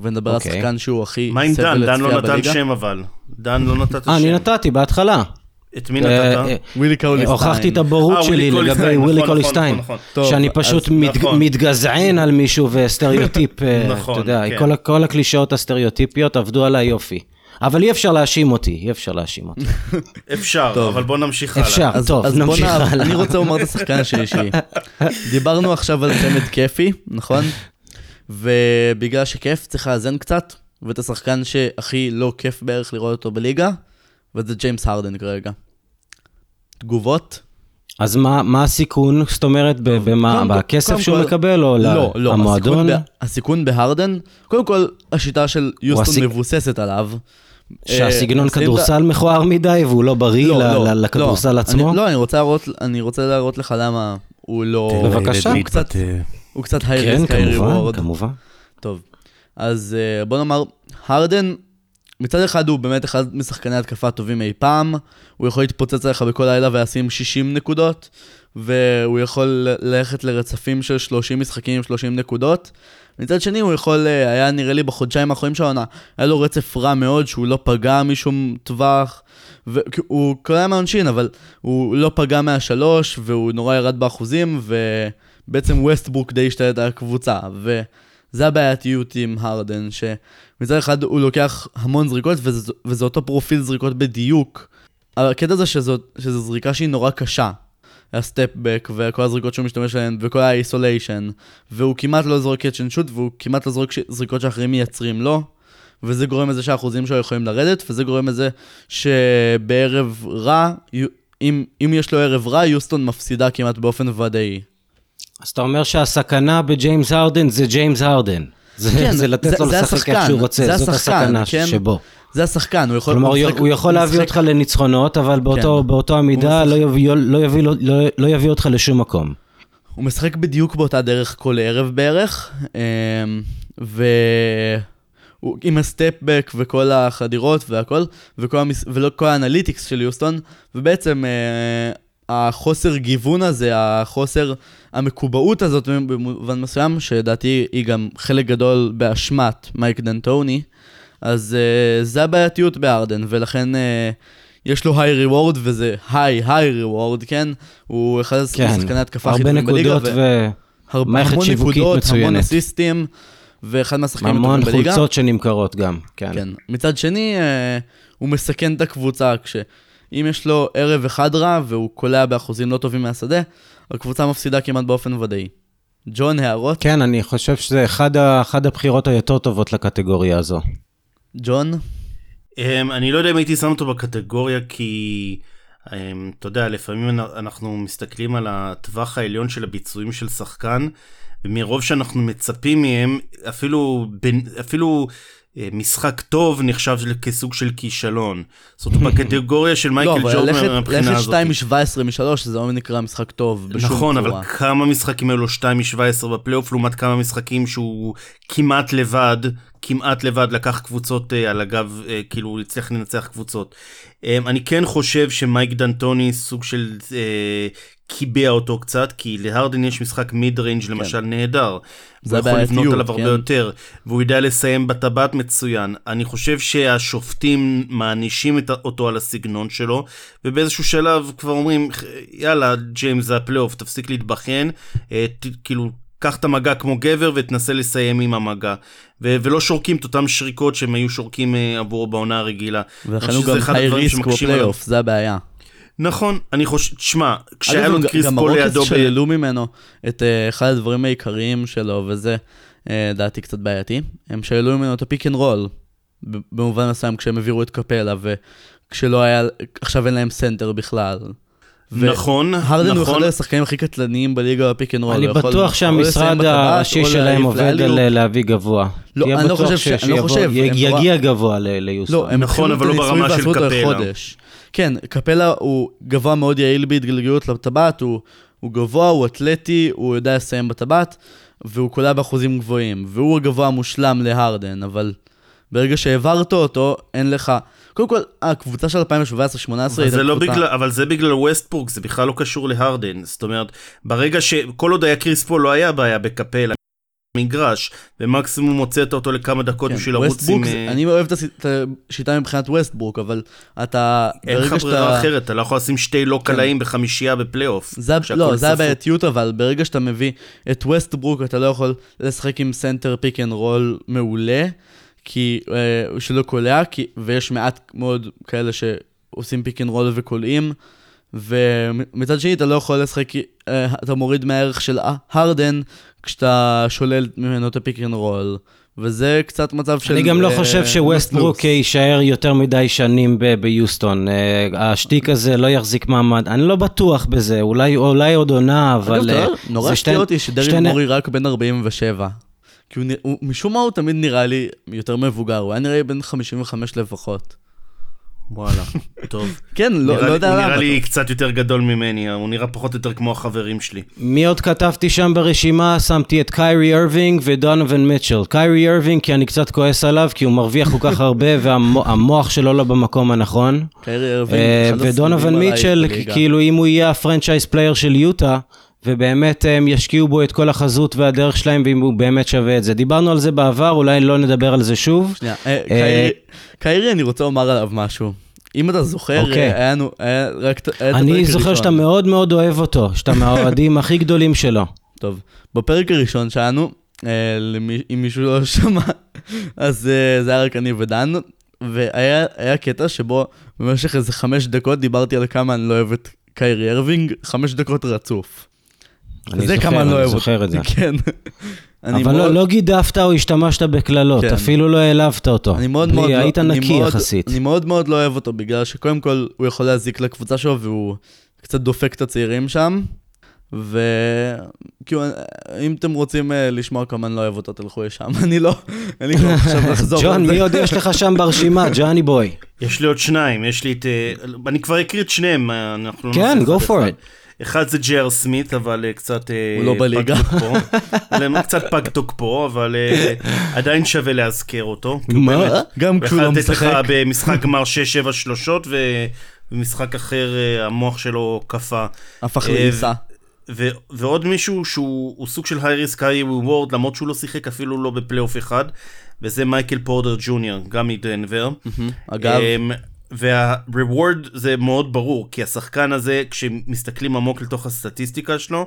ונדבר על אוקיי. שחקן שהוא הכי מה עם דן? סבל דן לא לצפייה נתן בליגה. שם אבל. דן לא נתת שם. אה, אני נתתי בהתחלה. את מי אה, נתת? אה, ווילי קאוליסטיין. הוכחתי את הבורות אה, שלי לגבי קוליסטיין, ווילי נכון, קוליסטיין. נכון, נכון. טוב, שאני פשוט מת- נכון. מתגזען על מישהו וסטריאוטיפ, אה, נכון, אתה יודע, כן. כל הקלישאות הסטריאוטיפיות עבדו עליי יופי. אבל אי אפשר להאשים אותי, אי אפשר להאשים אותי. אפשר, טוב. אבל בוא נמשיך הלאה. אפשר, אז, טוב, אז בוא נמשיך. הלאה. אני רוצה לומר את השחקן השלישי. דיברנו עכשיו על צמד כיפי, נכון? ובגלל שכיף צריך לאזן קצת, ואת השחקן שהכי לא כיף בערך לראות אותו בליגה, וזה ג'יימס הרדן כרגע. תגובות? אז מה מה הסיכון, זאת אומרת, ב- במה, קודם בכסף קודם שהוא כל- מקבל, או לא, לא, למועדון? הסיכון, ב... הסיכון בהרדן, קודם כל, השיטה של יוסטון הסיכ- מבוססת עליו. שהסגנון אה, כדורסל מכוער מדי והוא לא בריא לא, ל- לא, ל- לכדורסל לא, עצמו? אני, לא, אני רוצה, להראות, אני רוצה להראות לך למה הוא לא... בבקשה. הוא קצת, הוא קצת היי כן, ריסק, היי כמובן, ריוורד. כמובן. טוב, אז אה, בוא נאמר, הרדן, מצד אחד הוא באמת אחד משחקני התקפה הטובים אי פעם, הוא יכול להתפוצץ עליך בכל לילה ולשים 60 נקודות, והוא יכול ללכת לרצפים של 30 משחקים עם 30 נקודות. מצד שני, הוא יכול, אה, היה נראה לי בחודשיים האחרונים של העונה, היה לו רצף רע מאוד, שהוא לא פגע משום טווח, והוא קולע מהעונשין, אבל הוא לא פגע מהשלוש, והוא נורא ירד באחוזים, ובעצם ווסטברוק די השתלט על הקבוצה, וזה הבעייתיות עם הרדן, שמצד אחד הוא לוקח המון זריקות, וזה, וזה אותו פרופיל זריקות בדיוק. הקטע זה שזו, שזו זריקה שהיא נורא קשה. ה step back וכל הזריקות שהוא משתמש בהן וכל ה isolation והוא כמעט לא זורק and shoot והוא כמעט לא זורק זריקות שאחרים מייצרים לו וזה גורם לזה שהאחוזים שלו יכולים לרדת וזה גורם לזה שבערב רע, אם, אם יש לו ערב רע, יוסטון מפסידה כמעט באופן ודאי. אז אתה אומר שהסכנה בג'יימס הרדן זה ג'יימס הרדן. זה, כן, זה לתת זה- לו זה לשחק השחקן, איך שהוא רוצה, זה זאת השחקן, הסכנה כן? שבו. זה השחקן, הוא יכול... כלומר, הוא, משחק- הוא יכול להביא משחק- אותך לניצחונות, אבל באותו, כן. באותו המידה משחק- לא יביא, לא, יביא, לא, לא, לא יביא אותך לשום מקום. הוא משחק בדיוק באותה דרך כל ערב בערך, אמ, ו... הוא עם ה step back וכל החדירות והכל, וכל, המס... ולא כל ה analytics של יוסטון, ובעצם אה, החוסר גיוון הזה, החוסר המקובעות הזאת במובן מסוים, שלדעתי היא גם חלק גדול באשמת מייק ד'אנטוני, אז אה, זה הבעייתיות בארדן, ולכן אה, יש לו היי ריוורד, וזה היי היי ריוורד, כן? הוא אחד כן, השחקני התקפה הכי הרבה טובים בליגה, נקודות ו... ומערכת המון שיווקית נקודות, המון. אסיסטים, ואחד מהשחקנים המון הטובים בליגה. חולצות שנמכרות גם, כן. כן. מצד שני, אה, הוא מסכן את הקבוצה, כשאם יש לו ערב אחד רע והוא קולע באחוזים לא טובים מהשדה, הקבוצה מפסידה כמעט באופן ודאי. ג'ון, הערות? כן, אני חושב שזה אחד, ה, אחד הבחירות היותר טובות לקטגוריה הזו. ג'ון? Um, אני לא יודע אם הייתי שם אותו בקטגוריה כי um, אתה יודע לפעמים אנחנו מסתכלים על הטווח העליון של הביצועים של שחקן ומרוב שאנחנו מצפים מהם אפילו בין, אפילו משחק טוב נחשב כסוג של כישלון. זאת אומרת בקטגוריה של מייקל לא, ג'ורדן אבל מהבחינה ללכת הזאת. 2 מ-17 מ-3 זה לא נקרא משחק טוב בשום נכון, צורה. אבל כמה משחקים היו לו 2 מ-17 בפלייאוף לעומת כמה משחקים שהוא כמעט לבד, כמעט לבד לקח קבוצות אה, על הגב, אה, כאילו הוא הצליח לנצח קבוצות. אה, אני כן חושב שמייק ד'אנטוני סוג של אה, קיבע אותו קצת, כי להרדן יש משחק mid range למשל נהדר. זה הוא יכול לבנות הבעייתיות, עליו הרבה כן. יותר, והוא יודע לסיים בטבעת מצוין. אני חושב שהשופטים מענישים את- אותו על הסגנון שלו, ובאיזשהו שלב כבר אומרים, יאללה, ג'יימס זה הפלייאוף, תפסיק להתבכיין, אה, ת- כאילו, קח את המגע כמו גבר ותנסה לסיים עם המגע. ו- ולא שורקים את אותם שריקות שהם היו שורקים אה, עבורו בעונה הרגילה. ולכן הוא גם high risk. בפלייאוף, זה הבעיה. נכון, אני חושב, תשמע, כשהיה לו גם- כריס גם פול לידו, הרוקס ב- שללו ממנו את אה, אחד הדברים העיקריים שלו, וזה אה, דעתי קצת בעייתי. הם שללו ממנו את ה pick and roll, במובן מסוים כשהם העבירו את קפלה, וכשלא היה, עכשיו אין להם סנטר בכלל. ו- נכון, הרדן הוא אחד נכון, השחקנים הכי קטלניים בליגה ב pick and roll. אני בטוח שהמשרד הראשי שלהם עובד. על להביא גבוה. לא, אני לא חושב ש- אני לא חושב, יגיע גבוה ל- ליוסטון. לא, הם נכון, אבל לא ברמה של קפלה. כן, קפלה הוא גבוה מאוד יעיל בהתגלגלות לטבעת, הוא, הוא גבוה, הוא אתלטי, הוא יודע לסיים בטבעת, והוא קולע באחוזים גבוהים, והוא הגבוה המושלם להרדן, אבל ברגע שהעברת אותו, אין לך... קודם כל, הקבוצה של 2017-2018 אבל הייתה זה, לא קבוצה... בגלל, אבל זה בגלל ווסטברוק, זה בכלל לא קשור להרדן. זאת אומרת, ברגע שכל עוד היה קריס פול לא היה בעיה בקפלה. מגרש, ומקסימום הוצאת אותו לכמה דקות כן, בשביל לרוץ עם... זה- אה, אני אוהב את השיטה מבחינת ווסטברוק, אבל אתה... אין לך ברירה שאתה- אחרת, אתה לא יכול לשים שתי לא כן. קלעים בחמישייה בפלייאוף. זה, לא, זה. הבעייתיות אבל, ברגע שאתה מביא את ווסטברוק, אתה לא יכול לשחק עם סנטר פיק אנד רול מעולה, כי, אה, שלא קולע, כי, ויש מעט מאוד כאלה שעושים פיק אנד רול וקולעים, ומצד שני אתה לא יכול לשחק, אה, אתה מוריד מהערך של הרדן, כשאתה שולל ממנו את הפיק אנד רול. וזה קצת מצב של... אני גם לא אה, חושב שווסטברוק פלוס. יישאר יותר מדי שנים ביוסטון. השטיק הזה לא יחזיק מעמד. אני לא בטוח בזה, אולי עוד עונה, אגב, אבל... יודע, נורא הפתיע אותי נ- מורי רק בן 47. כי הוא, הוא, משום מה הוא תמיד נראה לי יותר מבוגר, הוא היה נראה לי בן 55 לפחות. וואלה, טוב. כן, לא, לא לי- יודע הוא למה. נראה לי קצת יותר גדול ממני, הוא נראה פחות או יותר כמו החברים שלי. מי עוד כתבתי שם ברשימה? שמתי את קיירי ארווינג ודונובין מיטשל. קיירי ארווינג כי אני קצת כועס עליו, כי הוא מרוויח כל כך הרבה והמוח שלו לא במקום הנכון. קיירי ארווינג, ודונובין מיטשל. כאילו אם הוא יהיה ה franchise player של יוטה, ובאמת הם ישקיעו בו את כל החזון והדרך שלהם, ואם הוא באמת שווה את זה. דיברנו על זה בעבר, אולי לא נדבר על זה שוב. שנייה, אה, קיירי- קיירי, אני רוצה לומר עליו משהו. אם אתה זוכר, אוקיי. אה, היה לנו, היה רק... את- היה את אני זוכר. שאתה מאוד מאוד אוהב אותו, שאתה מהאוהדים הכי גדולים שלו. טוב, בפרק הראשון שלנו, אה, אם מישהו לא שמע, אז אה, זה היה רק אני ודן, והיה היה קטע שבו במשך איזה חמש דקות דיברתי על כמה אני לא אוהב את קיירי ארווינג, חמש דקות רצוף. אני זה זוכר, כמה אני לא אני אוהב זוכר את זה. כן. אני אבל מאוד- לא, לא גידפת או השתמשת בקללות, כן. אפילו לא העלבת אותו. אני מאוד מאוד, לא- היית אני נקי מאוד- יחסית. אני מאוד מאוד לא אוהב אותו, בגלל שקודם כל הוא יכול להזיק לקבוצה שלו והוא קצת דופק את הצעירים שם. וכאילו, אם אתם רוצים אה, לשמוע כמה אני לא אוהב אותו, תלכו לשם. אני לא, אין לי כבר עכשיו לחזור ג'ון. מי עוד יש לך שם ברשימה? ג'וני בוי. יש לי עוד שניים, יש לי את... אה, אני כבר אקריא את שניהם, אה, אנחנו... לא כן, go for it. אחד זה ג'ר סמית, אבל אה, קצת... אה, הוא לא פג בליגה. אבל, קצת פג תוקפו, אבל אה, עדיין שווה להזכיר אותו. מה? גם הוא כשהוא לא לתת לך משחק. במשחק גמר 6-7 שלושות, ובמשחק אחר המוח שלו קפא. הפך לעיסה. ו- ועוד מישהו שהוא הוא סוג של היי ריסק היי וורד למרות שהוא לא שיחק אפילו לא בפלייאוף אחד וזה מייקל פורדר ג'וניור גם מדנבר. אגב, אמ, וה-reward זה מאוד ברור כי השחקן הזה כשמסתכלים עמוק לתוך הסטטיסטיקה שלו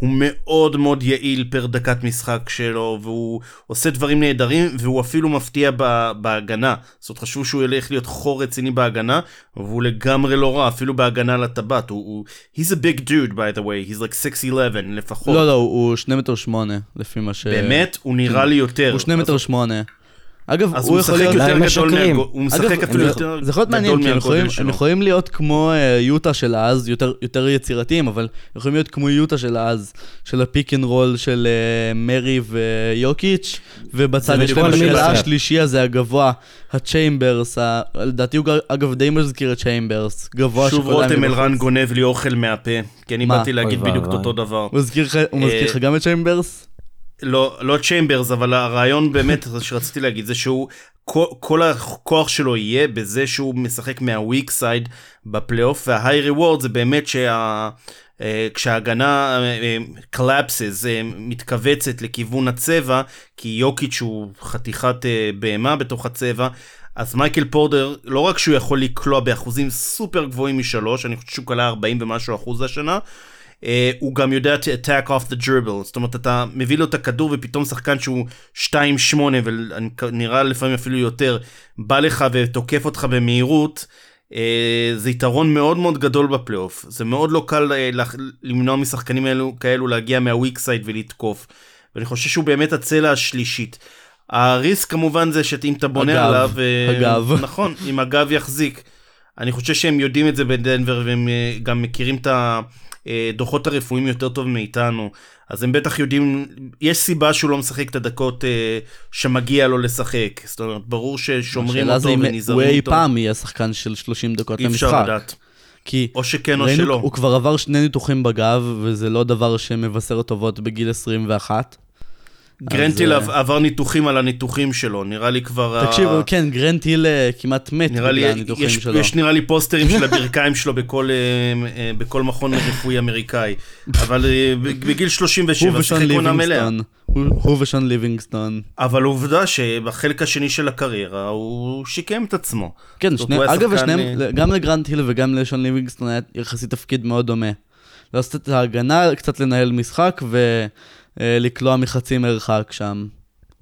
הוא מאוד מאוד יעיל פר דקת משחק שלו, והוא עושה דברים נהדרים, והוא אפילו מפתיע ב- בהגנה. זאת אומרת, חשבו שהוא ילך להיות חור רציני בהגנה, והוא לגמרי לא רע, אפילו בהגנה על הטבעת. הוא, הוא... He's a big dude, by the way, he's like 6'11 לפחות. לא, לא, הוא שני מטר שמונה, לפי מה ש... באמת? הוא נראה לי יותר. הוא שני מטר שמונה. אגב, הוא יכול משחק להיות... יותר גדול. מהגודל, הוא משחק אפילו יותר זה יכול להיות מעניין, גדול כי הם יכולים- מהגודל שלו. להיות כמו אה, יוטה של אז, יותר- יצירתיים, אבל יכולים להיות כמו יוטה של אז, של הפיק אנד רול של אה, מארי ויוקיץ', ובצד יש להם השאלה. השלישי הזה, הגבוה, צ'יימברס, לדעתי הוא אגב די מזכיר את צ'יימברס, גבוה שוב רותם. אלרן גונב לי אוכל מהפה, כי אני? באתי להגיד בדיוק את. אותו דבר. הוא מזכיר לך- מזכיר לך אה, גם את צ'יימברס? לא, לא צ'יימברס, אבל הרעיון באמת שרציתי להגיד זה שהוא, כל, כל הכוח שלו יהיה בזה שהוא משחק מה weak side בפלייאוף, וה high reward זה באמת שה... אה, כשההגנה collapses מתכווצת לכיוון הצבע, כי יוקיץ' הוא חתיכת אה, בהמה בתוך הצבע, אז מייקל פורדר, לא רק שהוא יכול לקלוע באחוזים סופר גבוהים משלוש, אני חושב שהוא קלע 40 ומשהו אחוז השנה, הוא גם יודע to attack off the dribble, זאת אומרת אתה מביא לו את הכדור ופתאום שחקן שהוא 2-8 ונראה לפעמים אפילו יותר, בא לך ותוקף אותך במהירות, uh, זה יתרון מאוד מאוד גדול בפלייאוף, זה מאוד לא קל לח- למנוע משחקנים האלו, כאלו להגיע מהוויק סייד ולתקוף, ואני חושב שהוא באמת הצלע השלישית. הריסק כמובן זה שאם אתה בונה הגב, עליו, הגב. נכון, אם הגב יחזיק. אני חושב שהם יודעים את זה בדנבר והם אה, גם מכירים את הדוחות הרפואיים יותר טוב מאיתנו. אז הם בטח יודעים, יש סיבה שהוא לא משחק את הדקות אה, שמגיע לו לשחק. זאת אומרת, ברור ששומרים השאלה זה אותו אם הוא ונזהרים אי אותו. פעם יהיה שחקן של 30 דקות אי אפשר למשחק. לדעת. כי או שכן או שלא. הוא כבר עבר שני ניתוחים בגב, וזה לא דבר שמבשר טובות בגיל 21. גרנטיל אז, אה, עבר ניתוחים על הניתוחים שלו, נראה לי כבר... תקשיב, ה- כן, גרנט היל אה, כמעט מת נראה לי, בגלל הניתוחים יש, שלו. יש נראה לי פוסטרים של הברכיים שלו בכל, אה, בכל מכון רפואי אמריקאי. אבל בגיל הוא 37 ושון שיחק עונה מלאה. הוא ושון ליבינגסטון. אבל עובדה שבחלק השני של הקריירה הוא שיקם את עצמו. כן, שני, אגב, אה, גם לגרנט היל וגם לשון ליבינגסטון היה יחסית תפקיד מאוד דומה. לעשות את ההגנה, קצת לנהל משחק ולקלוע מחצי מרחק שם.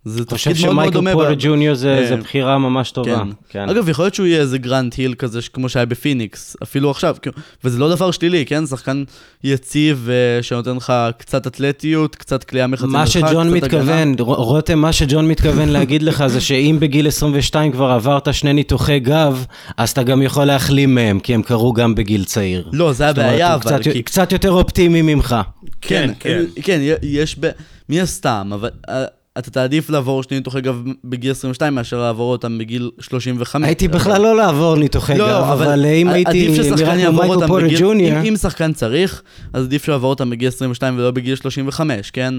זה אני חושב תפקיד מאוד מאוד שמייקל דומה. פורטר ב- ג'וניור זה אה, זה בחירה ממש טובה. כן. כן. אגב, יכול להיות שהוא יהיה איזה גרנט היל כזה, ש- כמו שהיה בפיניקס, אפילו עכשיו, וזה לא דבר שלילי, כן? שחקן יציב אה, שנותן לך קצת אתלטיות, קצת קליעה מחצי מרחק, מה קצת שג'ון הגנה. מתכוון, ר- רותם, מה שג'ון מתכוון להגיד לך זה שאם בגיל 22 כבר עברת שני ניתוחי גב, אז אתה גם יכול להחלים מהם, כי הם קרו גם בגיל צעיר. לא, זה זאת אומרת, הבעיה, הוא אבל... קצת- כי- קצת יותר אופטימי ממך. כן, כן. כן, י- יש ב... מן הסתם, אבל אה, אתה תעדיף לעבור שני ניתוחי גב בגיל 22 מאשר לעבור אותם בגיל 35. הייתי בכלל לא לעבור ניתוחי גב, אבל אם הייתי נראה יעבור מייקל בגיל- ג'וניור, אם- אם שחקן צריך, אז עדיף שיעבור אותם בגיל 22 ולא בגיל 35, כן?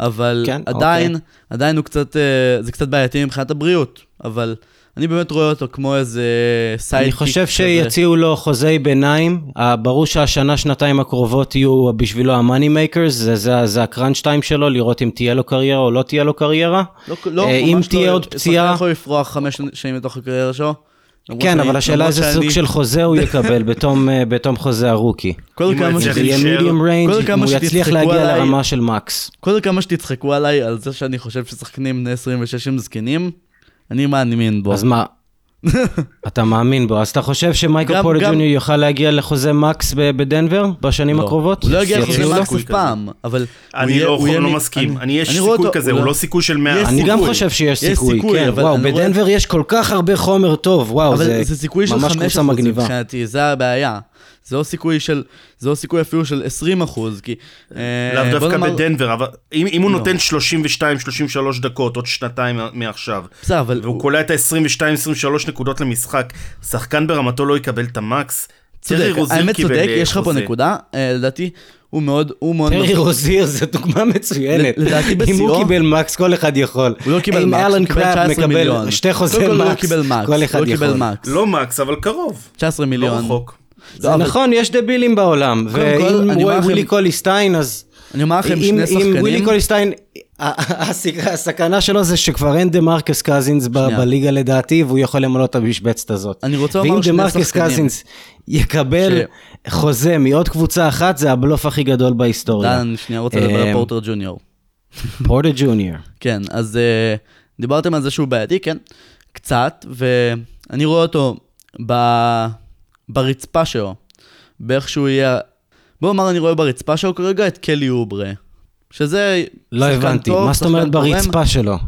אבל כן, עדיין, אוקיי. עדיין הוא קצת, אה, זה קצת בעייתי מבחינת הבריאות, אבל אני באמת רואה אותו כמו איזה sidekick אני חושב שיציעו לו חוזי ביניים, אה, ברור שהשנה, שנתיים הקרובות יהיו בשבילו ה money makers, זה- זה זה ה crunch time שלו, לראות אם תהיה לו קריירה או לא תהיה לו קריירה. לא, לא, אה, אם ממש תהיה לא, עוד שחקן פציעה- יכול לפרוח חמש שנים לתוך הקריירה שלו. כן, אבל השאלה איזה סוג של חוזה הוא יקבל בתום, אה, בתום חוזה ה rookie. כל כמה יהיה medium range, אם הוא יצליח להגיע עליי- לרמה של מקס. כל כמה שתצחקו עליי על זה שאני חושב ששחקנים בני 26 הם זקנים, אני מאמין בו. אז מה? אתה מאמין בו, אז אתה חושב שמייקל גם- ג'וניור יוכל להגיע לחוזה מקס בדנבר בשנים לא. הקרובות? הוא לא יגיע לחוזה? מקס סיכוי אף. פעם, אבל... אני לא לא מסכים. אני- יש סיכוי כזה, הוא לא- לא סיכוי של 100. יש אני גם סיכוי. חושב שיש יש סיכוי, סיכוי, כן, אבל וואו, בדנבר יש כל כך הרבה חומר טוב, וואו, אבל זה זה סיכוי של ממש 5 קבוצה אחוז מגניבה. מבחינתי, זה הבעיה. זה לא סיכוי של, זה לא סיכוי אפילו של 20 אחוז, כי... אה, לאו בוא דווקא נאמר- בדנבר, אבל אם אם הוא לא. נותן 32-33 דקות, עוד שנתיים מעכשיו, בסדר, אבל... והוא קולע את ה-22-23 נקודות למשחק, שחקן ברמתו לא יקבל את המקס. צודק, האמת צודק, אה, יש לך פה חוזה. נקודה, אה, לדעתי, הוא מאוד, הוא מאוד... טרי רוזיר זה דוגמה מצוינת. לדעתי אם בשיאו- הוא קיבל מקס, כל אחד יכול. הוא לא קיבל אם מקס, הוא קיבל קראפ 19 מקבל מיליון. שתי הוא לא מקס, קיבל מקס, כל אחד לא קיבל יכול. מקס. לא מקס, אבל קרוב. 19 לא מיליון. רחוק. זה לא, נכון, יש דבילים בעולם. ואם ווילי קוליסטיין, אז... אני אומר לכם שני אם ווילי שחקנים, קוליסטיין, הסכנה שלו זה שכבר אין דמרקוס קאזינס. בליגה לדעתי, והוא יכול למלא את המשבצת הזאת. אני רוצה לומר ואם דמרקוס שני שחקנים. קאזינס יקבל חוזה מעוד קבוצה אחת, זה הבלוף הכי גדול בהיסטוריה. דן, שנייה רוצה לדבר על אמ, פורטר ג'וניור. פורטר ג'וניור. כן, אז uh, דיברתם על זה שהוא בעייתי, כן? קצת, ואני רואה אותו ב... ברצפה שלו, באיך שהוא יהיה... בוא נאמר, אני רואה ברצפה שלו כרגע את קלי אוברה, שזה לא הבנתי, טוב, מה זאת אומרת. ברצפה שלו?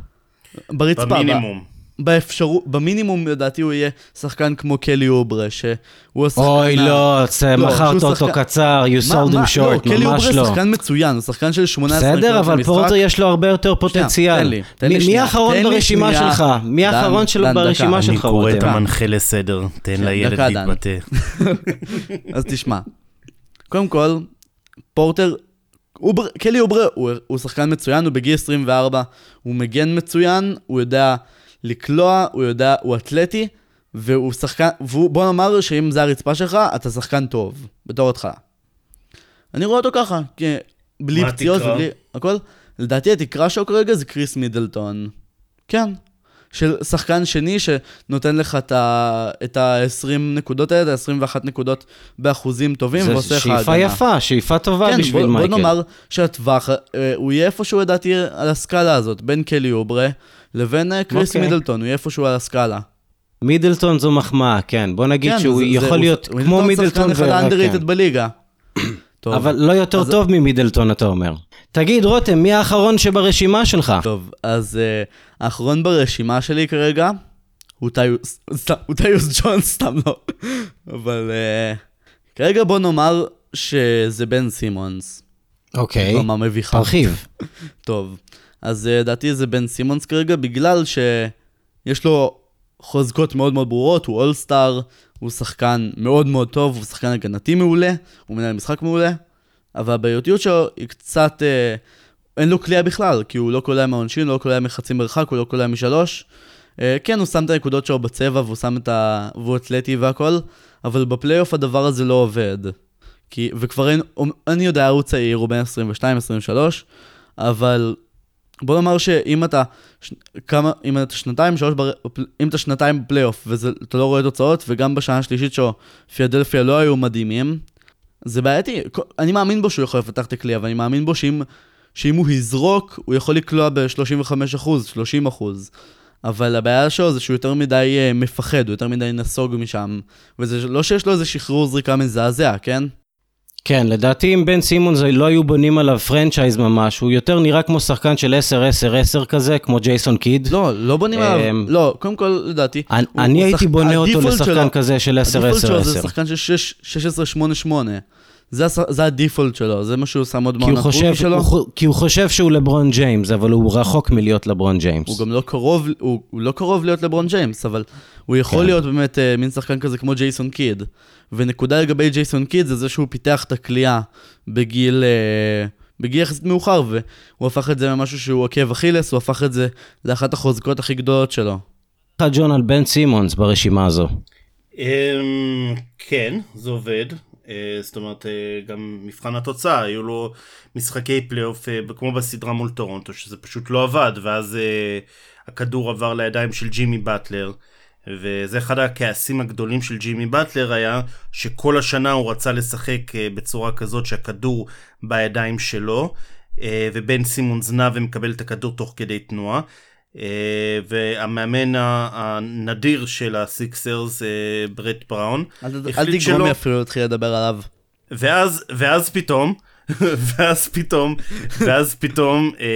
ברצפה, במינימום. ב... באפשרות, במינימום לדעתי הוא יהיה שחקן כמו קלי אוברה, שהוא השחקן... אוי, לא, זה- לא, מכרת אותו קצר, you sold him short, קלי ממש אוברה לא. שחקן מצוין, הוא שחקן של 18 בסדר, אבל. פורטר יש לו הרבה יותר פוטנציאל. תן לי, תן לי מי- האחרון ברשימה. שלך? מי האחרון. ברשימה אני שלך, קורא את? המנחה לסדר, תן לילד. להתבטא. אז תשמע, קודם כל, פורטר, אוברה, קלי אוברה הוא, הוא שחקן מצוין, הוא בגיל 24, הוא מגן מצוין, הוא יודע לקלוע, הוא יודע, הוא אתלטי, והוא שחקן, והוא, בוא נאמר שאם זה הרצפה שלך, אתה שחקן טוב, בתור התחלה. אני רואה אותו ככה, כי בלי פציעות? ובלי הכל. לדעתי התקרה שלו כרגע זה קריס מידלטון. כן. של שחקן שני שנותן לך את ה- את ה-20 נקודות האלה, את ה-21 נקודות באחוזים טובים, ועושה לך הגנה. שאיפה יפה, שאיפה טובה כן, בשביל בוא, מייקל. בוא נאמר שהטווח, אה, הוא יהיה איפשהו לדעתי על הסקאלה הזאת, בין קלי אוברה לבין אה, קריס אוקיי. מידלטון, הוא יהיה איפשהו על הסקאלה. מידלטון זו מחמאה, כן. בוא נגיד כן, שהוא זה- זה- יכול הוא- להיות הוא כמו מידלטון. שחקן אחד האנדררייטד כן. בליגה. טוב, אבל לא יותר אז- טוב ממידלטון, אתה אומר. תגיד, רותם, מי האחרון שברשימה שלך? טוב, אז uh, האחרון ברשימה שלי כרגע הוא טיוס, הוא טיוס ג'ון, סתם לא. אבל uh, כרגע בוא נאמר שזה בן סימונס. אוקיי, נאמר מביכה. תרחיב. טוב, אז uh, לדעתי זה בן סימונס כרגע, בגלל שיש לו חוזקות מאוד מאוד ברורות, הוא אולסטאר, הוא שחקן מאוד מאוד טוב, הוא שחקן הגנתי מעולה, הוא מנהל משחק מעולה, אבל הבעייתיות שלו היא קצת... אה, אין לו קליעה בכלל, כי הוא לא קולע מהעונשין, לא קולע מחצי מרחק, הוא לא קולע משלוש. אה, כן, הוא שם את הנקודות שלו בצבע, והוא שם את ה... והוא אתלטי והכל, אבל בפלייאוף הדבר הזה לא עובד. כי... וכבר אין... אני יודע, הוא צעיר, הוא בן 22-23, אבל בוא נאמר שאם אתה... ש... כמה... אם אתה שנתיים, שלוש... בר... אם אתה שנתיים בפלייאוף, ואתה לא רואה תוצאות, וגם בשנה השלישית שלו, פילדלפיה לא היו מדהימים, זה בעייתי. אני מאמין בו שהוא יכול לפתח את הכלי, אבל אני מאמין בו שאם, שאם הוא יזרוק, הוא יכול לקלוע ב-35%, 30%. אבל הבעיה שלו זה שהוא יותר מדי אה, מפחד, הוא יותר מדי נסוג משם. וזה לא שיש לו איזה שחרור זריקה מזעזע, כן? כן, לדעתי אם בן סימונס לא היו בונים עליו franchise ממש, הוא יותר נראה כמו שחקן של 10-10-10 כזה, כמו ג'ייסון קיד. לא, לא בונים עליו, אמ, לא, קודם כל, לדעתי. אני- הוא- אני הוא הייתי בונה אותו לשחקן שלו- כזה של ה default שלו זה 10-10-10. שחקן של שש- 16-8-8. זה זה ה default שלו, זה מה שהוא שם עוד מעונת rookie שלו. הוא כי הוא חושב שהוא לברון ג'יימס, אבל הוא רחוק מלהיות לברון ג'יימס. הוא גם לא קרוב, הוא, הוא לא קרוב להיות לברון ג'יימס, אבל הוא יכול כן. להיות באמת אה, מין שחקן כזה כמו ג'ייסון קיד. ונקודה לגבי ג'ייסון קיד זה זה שהוא פיתח את הקליעה בגיל, אה, בגיל יחסית מאוחר, והוא הפך את זה ממשהו שהוא עקב אכילס, הוא הפך את זה לאחת החוזקות הכי גדולות שלו. ג'ון על בן סימונס ברשימה הזו. אמ, כן, זה עובד. אה, זאת אומרת, אה, גם מבחן התוצאה, היו לו משחקי פלייאוף אה, כמו בסדרה מול טורונטו, שזה פשוט לא עבד, ואז הכדור עבר לידיים של ג'ימי באטלר. וזה אחד הכעסים הגדולים של ג'ימי באטלר היה שכל השנה הוא רצה לשחק בצורה כזאת שהכדור בידיים שלו ובן סימונס נע ומקבל את הכדור תוך כדי תנועה והמאמן ה- הנדיר של הסיקסרס אה, ברט בראון אל, תגרום. לי אפילו להתחיל לדבר עליו. ואז, ואז פתאום, ואז פתאום, ואז פתאום, אה,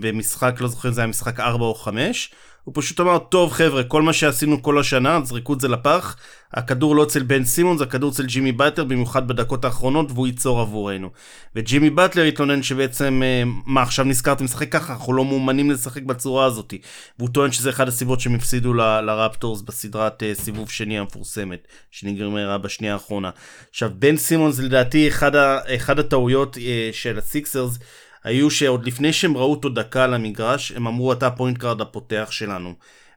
במשחק, לא זוכר אם זה היה משחק 4 או 5, הוא פשוט אמר, טוב חבר'ה, כל מה שעשינו כל השנה, זרקו את זה לפח, הכדור לא אצל בן סימונס, הכדור אצל ג'ימי באטלר, במיוחד בדקות האחרונות, והוא ייצור עבורנו. וג'ימי באטלר התלונן שבעצם, אה, מה עכשיו נזכרתם לשחק ככה, אנחנו לא מאומנים לשחק בצורה הזאת. והוא טוען שזה אחד הסיבות שהם הפסידו לרפטורס בסדרת אה, סיבוב שני המפורסמת, שנגמרה בשנייה האחרונה. עכשיו, בן סימונס לדעתי אחד, אחד הטעויות אה, של הסיקסרס היו שעוד לפני שהם ראו אותו דקה על המגרש, הם אמרו אתה ה point guard הפותח שלנו.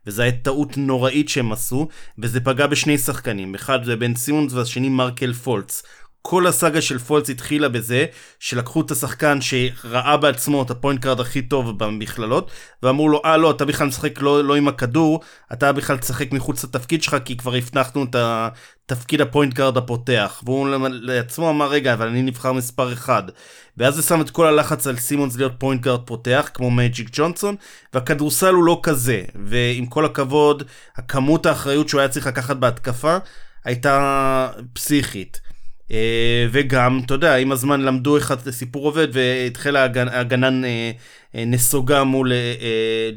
וזו הייתה טעות נוראית שהם עשו, וזה פגע בשני שחקנים, אחד זה בן סימונס והשני מרקל פולץ. כל הסאגה של פולץ התחילה בזה שלקחו את השחקן שראה בעצמו את ה point guard הכי טוב במכללות ואמרו לו אה לא אתה בכלל משחק לא, לא עם הכדור אתה בכלל תשחק מחוץ לתפקיד שלך כי כבר הבטחנו את תפקיד ה point guard הפותח והוא לעצמו אמר רגע אבל אני נבחר מספר אחד ואז זה שם את כל הלחץ על סימונס להיות point guard פותח כמו מג'יק ג'ונסון והכדורסל הוא לא כזה ועם כל הכבוד הכמות האחריות שהוא היה צריך לקחת בהתקפה הייתה פסיכית. אה, וגם, אתה יודע, עם הזמן למדו איך הסיפור עובד והתחילה הגנה אה, אה, נסוגה מול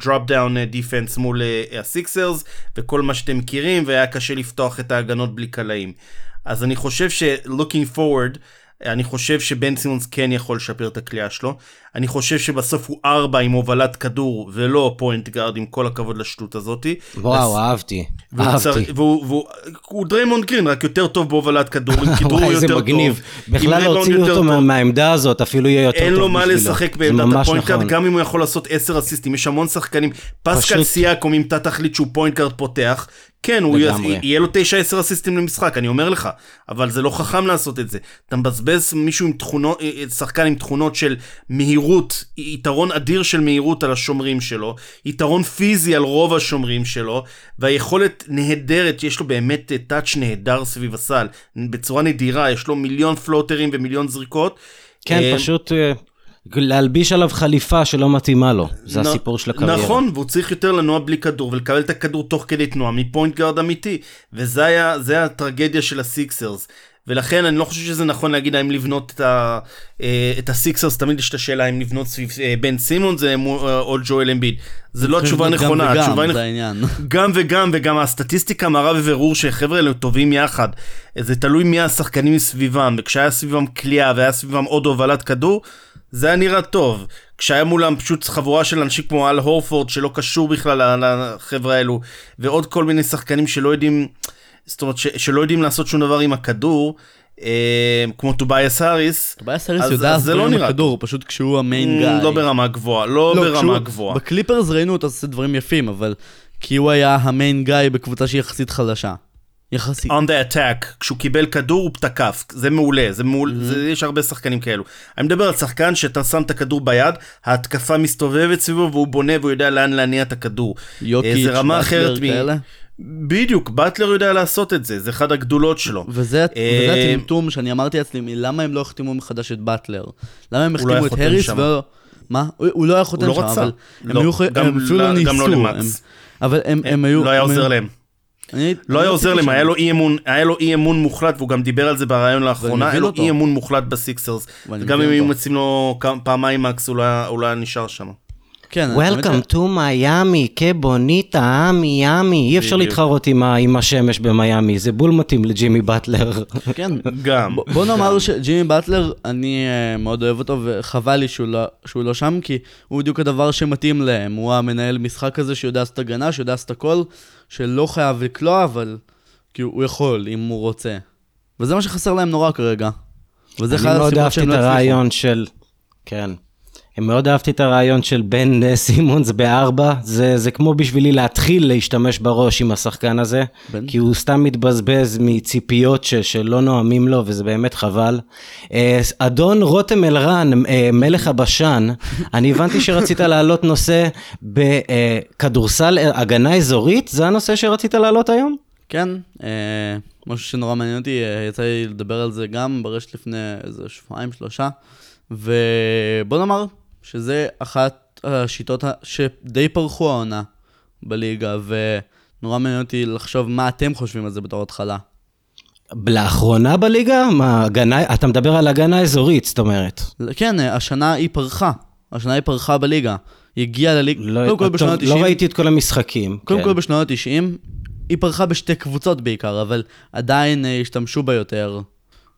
drop down defense מול הסיקסרס וכל מה שאתם מכירים והיה קשה לפתוח את ההגנות בלי קלעים. אז אני חושב ש-looking forward אני חושב שבן סימונס כן יכול לשפר את הקליעה שלו. אני חושב שבסוף הוא ארבע עם הובלת כדור ולא point guard עם כל הכבוד לשטות הזאתי. וואו, אז... אהבתי. אהבתי. והוא דריימונד גרין, רק יותר טוב בהובלת כדור, עם כדור יותר טוב. איזה מגניב. בכלל להוציא אותו מהעמדה הזאת, אפילו יהיה יותר טוב. אין לו מה לשחק בעמדת ה point guard, נכון. גם אם הוא יכול לעשות עשר אסיסטים, יש המון שחקנים. פסקל סיאקום, אם אתה תחליט שהוא point guard פותח, כן, הוא יהיה לו 9-10 אסיסטים למשחק, אני אומר לך, אבל זה לא חכם לעשות את זה. אתה מבזבז מישהו עם תכונות, אה, אה, שחקן עם תכונות של מהירות, יתרון אדיר של מהירות על השומרים שלו, יתרון פיזי על רוב השומרים שלו, והיכולת נהדרת, יש לו באמת טאץ' אה, נהדר סביב הסל, בצורה נדירה, יש לו מיליון פלוטרים ומיליון זריקות. כן, פשוט להלביש עליו חליפה שלא מתאימה לו, זה נ... הסיפור של הקריירה. נכון, והוא צריך יותר לנוע בלי כדור ולקבל את הכדור תוך כדי תנועה מפוינט גארד אמיתי, וזה היה, זה הטרגדיה של הסיקסרס. ולכן אני לא חושב שזה נכון להגיד האם לבנות את, ה, אה, את הסיקסרס, תמיד יש את השאלה האם לבנות סביב אה, בן סימון זה אה, או ג'ואל אמביד. זה לא התשובה הנכונה. גם וגם, זה העניין. גם וגם, וגם הסטטיסטיקה מראה בבירור שחבר'ה האלה טובים יחד. זה תלוי מי השחקנים מסביבם, וכשהיה סביבם קליעה והיה סביבם עוד הובלת כדור, זה היה נראה טוב. כשהיה מולם פשוט חבורה של אנשים כמו אל הורפורד שלא קשור בכלל לחבר'ה האלו, ועוד כל מיני שחקנים שלא יודעים, זאת אומרת ש, שלא יודעים לעשות שום דבר עם הכדור, אה, כמו טובייס האריס. טובייס האריס יודע אז זה לא נראה הכדור, פשוט כשהוא ה main guy. לא ברמה גבוהה, לא, לא ברמה גבוהה. בקליפרס ראינו אותו עושה דברים יפים, אבל כי הוא היה ה main guy בקבוצה שהיא יחסית חלשה. יחסית. on the attack, כשהוא קיבל כדור הוא תקף, זה מעולה, זה מעולה, mm-hmm. זה, יש הרבה שחקנים כאלו. אני מדבר על שחקן שאתה שם את הכדור ביד, ההתקפה מסתובבת סביבו והוא בונה והוא יודע לאן להניע את הכדור. יוקיץ', זה רמה אחרת מ... כאלה? בדיוק, באטלר יודע לעשות את זה, זה אחד הגדולות שלו. וזה, אה... וזה הטמטום שאני אמרתי לעצמי, למה הם לא החתימו מחדש את באטלר? למה הם החתימו לא את האריס ו... מה? הוא, הוא לא היה חותם לא שם, רצה. אבל לא, הם, היו, גם, הם אפילו לא ניסו. גם לא למאקס. אבל הם, הם, הם היו... לא היה עוזר להם. לא היה עוזר להם, היה לו אי אמון, היה לו אי אמון מוחלט, והוא גם דיבר על זה בריאיון לאחרונה, היה לו אי אמון מוחלט בסיקסרס. גם אם היו מציעים לו פעמיים מקס, הוא לא היה נשאר שם. כן, Welcome to מיאמי, כבוניטה, מיאמי. אי אפשר להתחרות עם השמש במיאמי, זה בול מתאים לג'ימי באטלר. כן, גם. בוא נאמר שג'ימי באטלר, אני אה, מאוד אוהב אותו, וחבל לי לא- שהוא לא שם, כי הוא בדיוק הדבר שמתאים להם. הוא המנהל משחק הזה שיודע לעשות הגנה, שיודע לעשות הכל, שלא חייב לקלוע, אבל כי הוא יכול, אם הוא רוצה. וזה מה שחסר להם נורא כרגע. וזה אחד הסיבות שהם לא הצליחו. אני מאוד אהבתי את הרעיון של... כן. מאוד אהבתי את הרעיון של בן אה, סימונס בארבע, זה, זה כמו בשבילי להתחיל להשתמש בראש עם השחקן הזה, בן? כי הוא סתם מתבזבז מציפיות ש, שלא נואמים לו, וזה באמת חבל. אה, אדון רותם אלרן, אה, מלך הבשן, אני הבנתי שרצית להעלות נושא בכדורסל, הגנה אזורית, זה הנושא שרצית להעלות היום? כן, משהו שנורא מעניין אותי, יצא לי לדבר על זה גם ברשת לפני איזה שבועיים, שלושה. ובוא נאמר, שזה אחת השיטות שדי פרחו העונה בליגה, ונורא מעניין אותי לחשוב מה אתם חושבים על זה בתור התחלה. לאחרונה בליגה? מה, הגנה, אתה מדבר על הגנה אזורית, זאת אומרת. כן, השנה היא פרחה. השנה היא פרחה בליגה. היא הגיעה לליגה, לא, קודם כל בשנות ה-90. לא ראיתי את כל המשחקים. קודם כן. כל בשנות ה-90, היא פרחה בשתי קבוצות בעיקר, אבל עדיין אה, השתמשו בה יותר.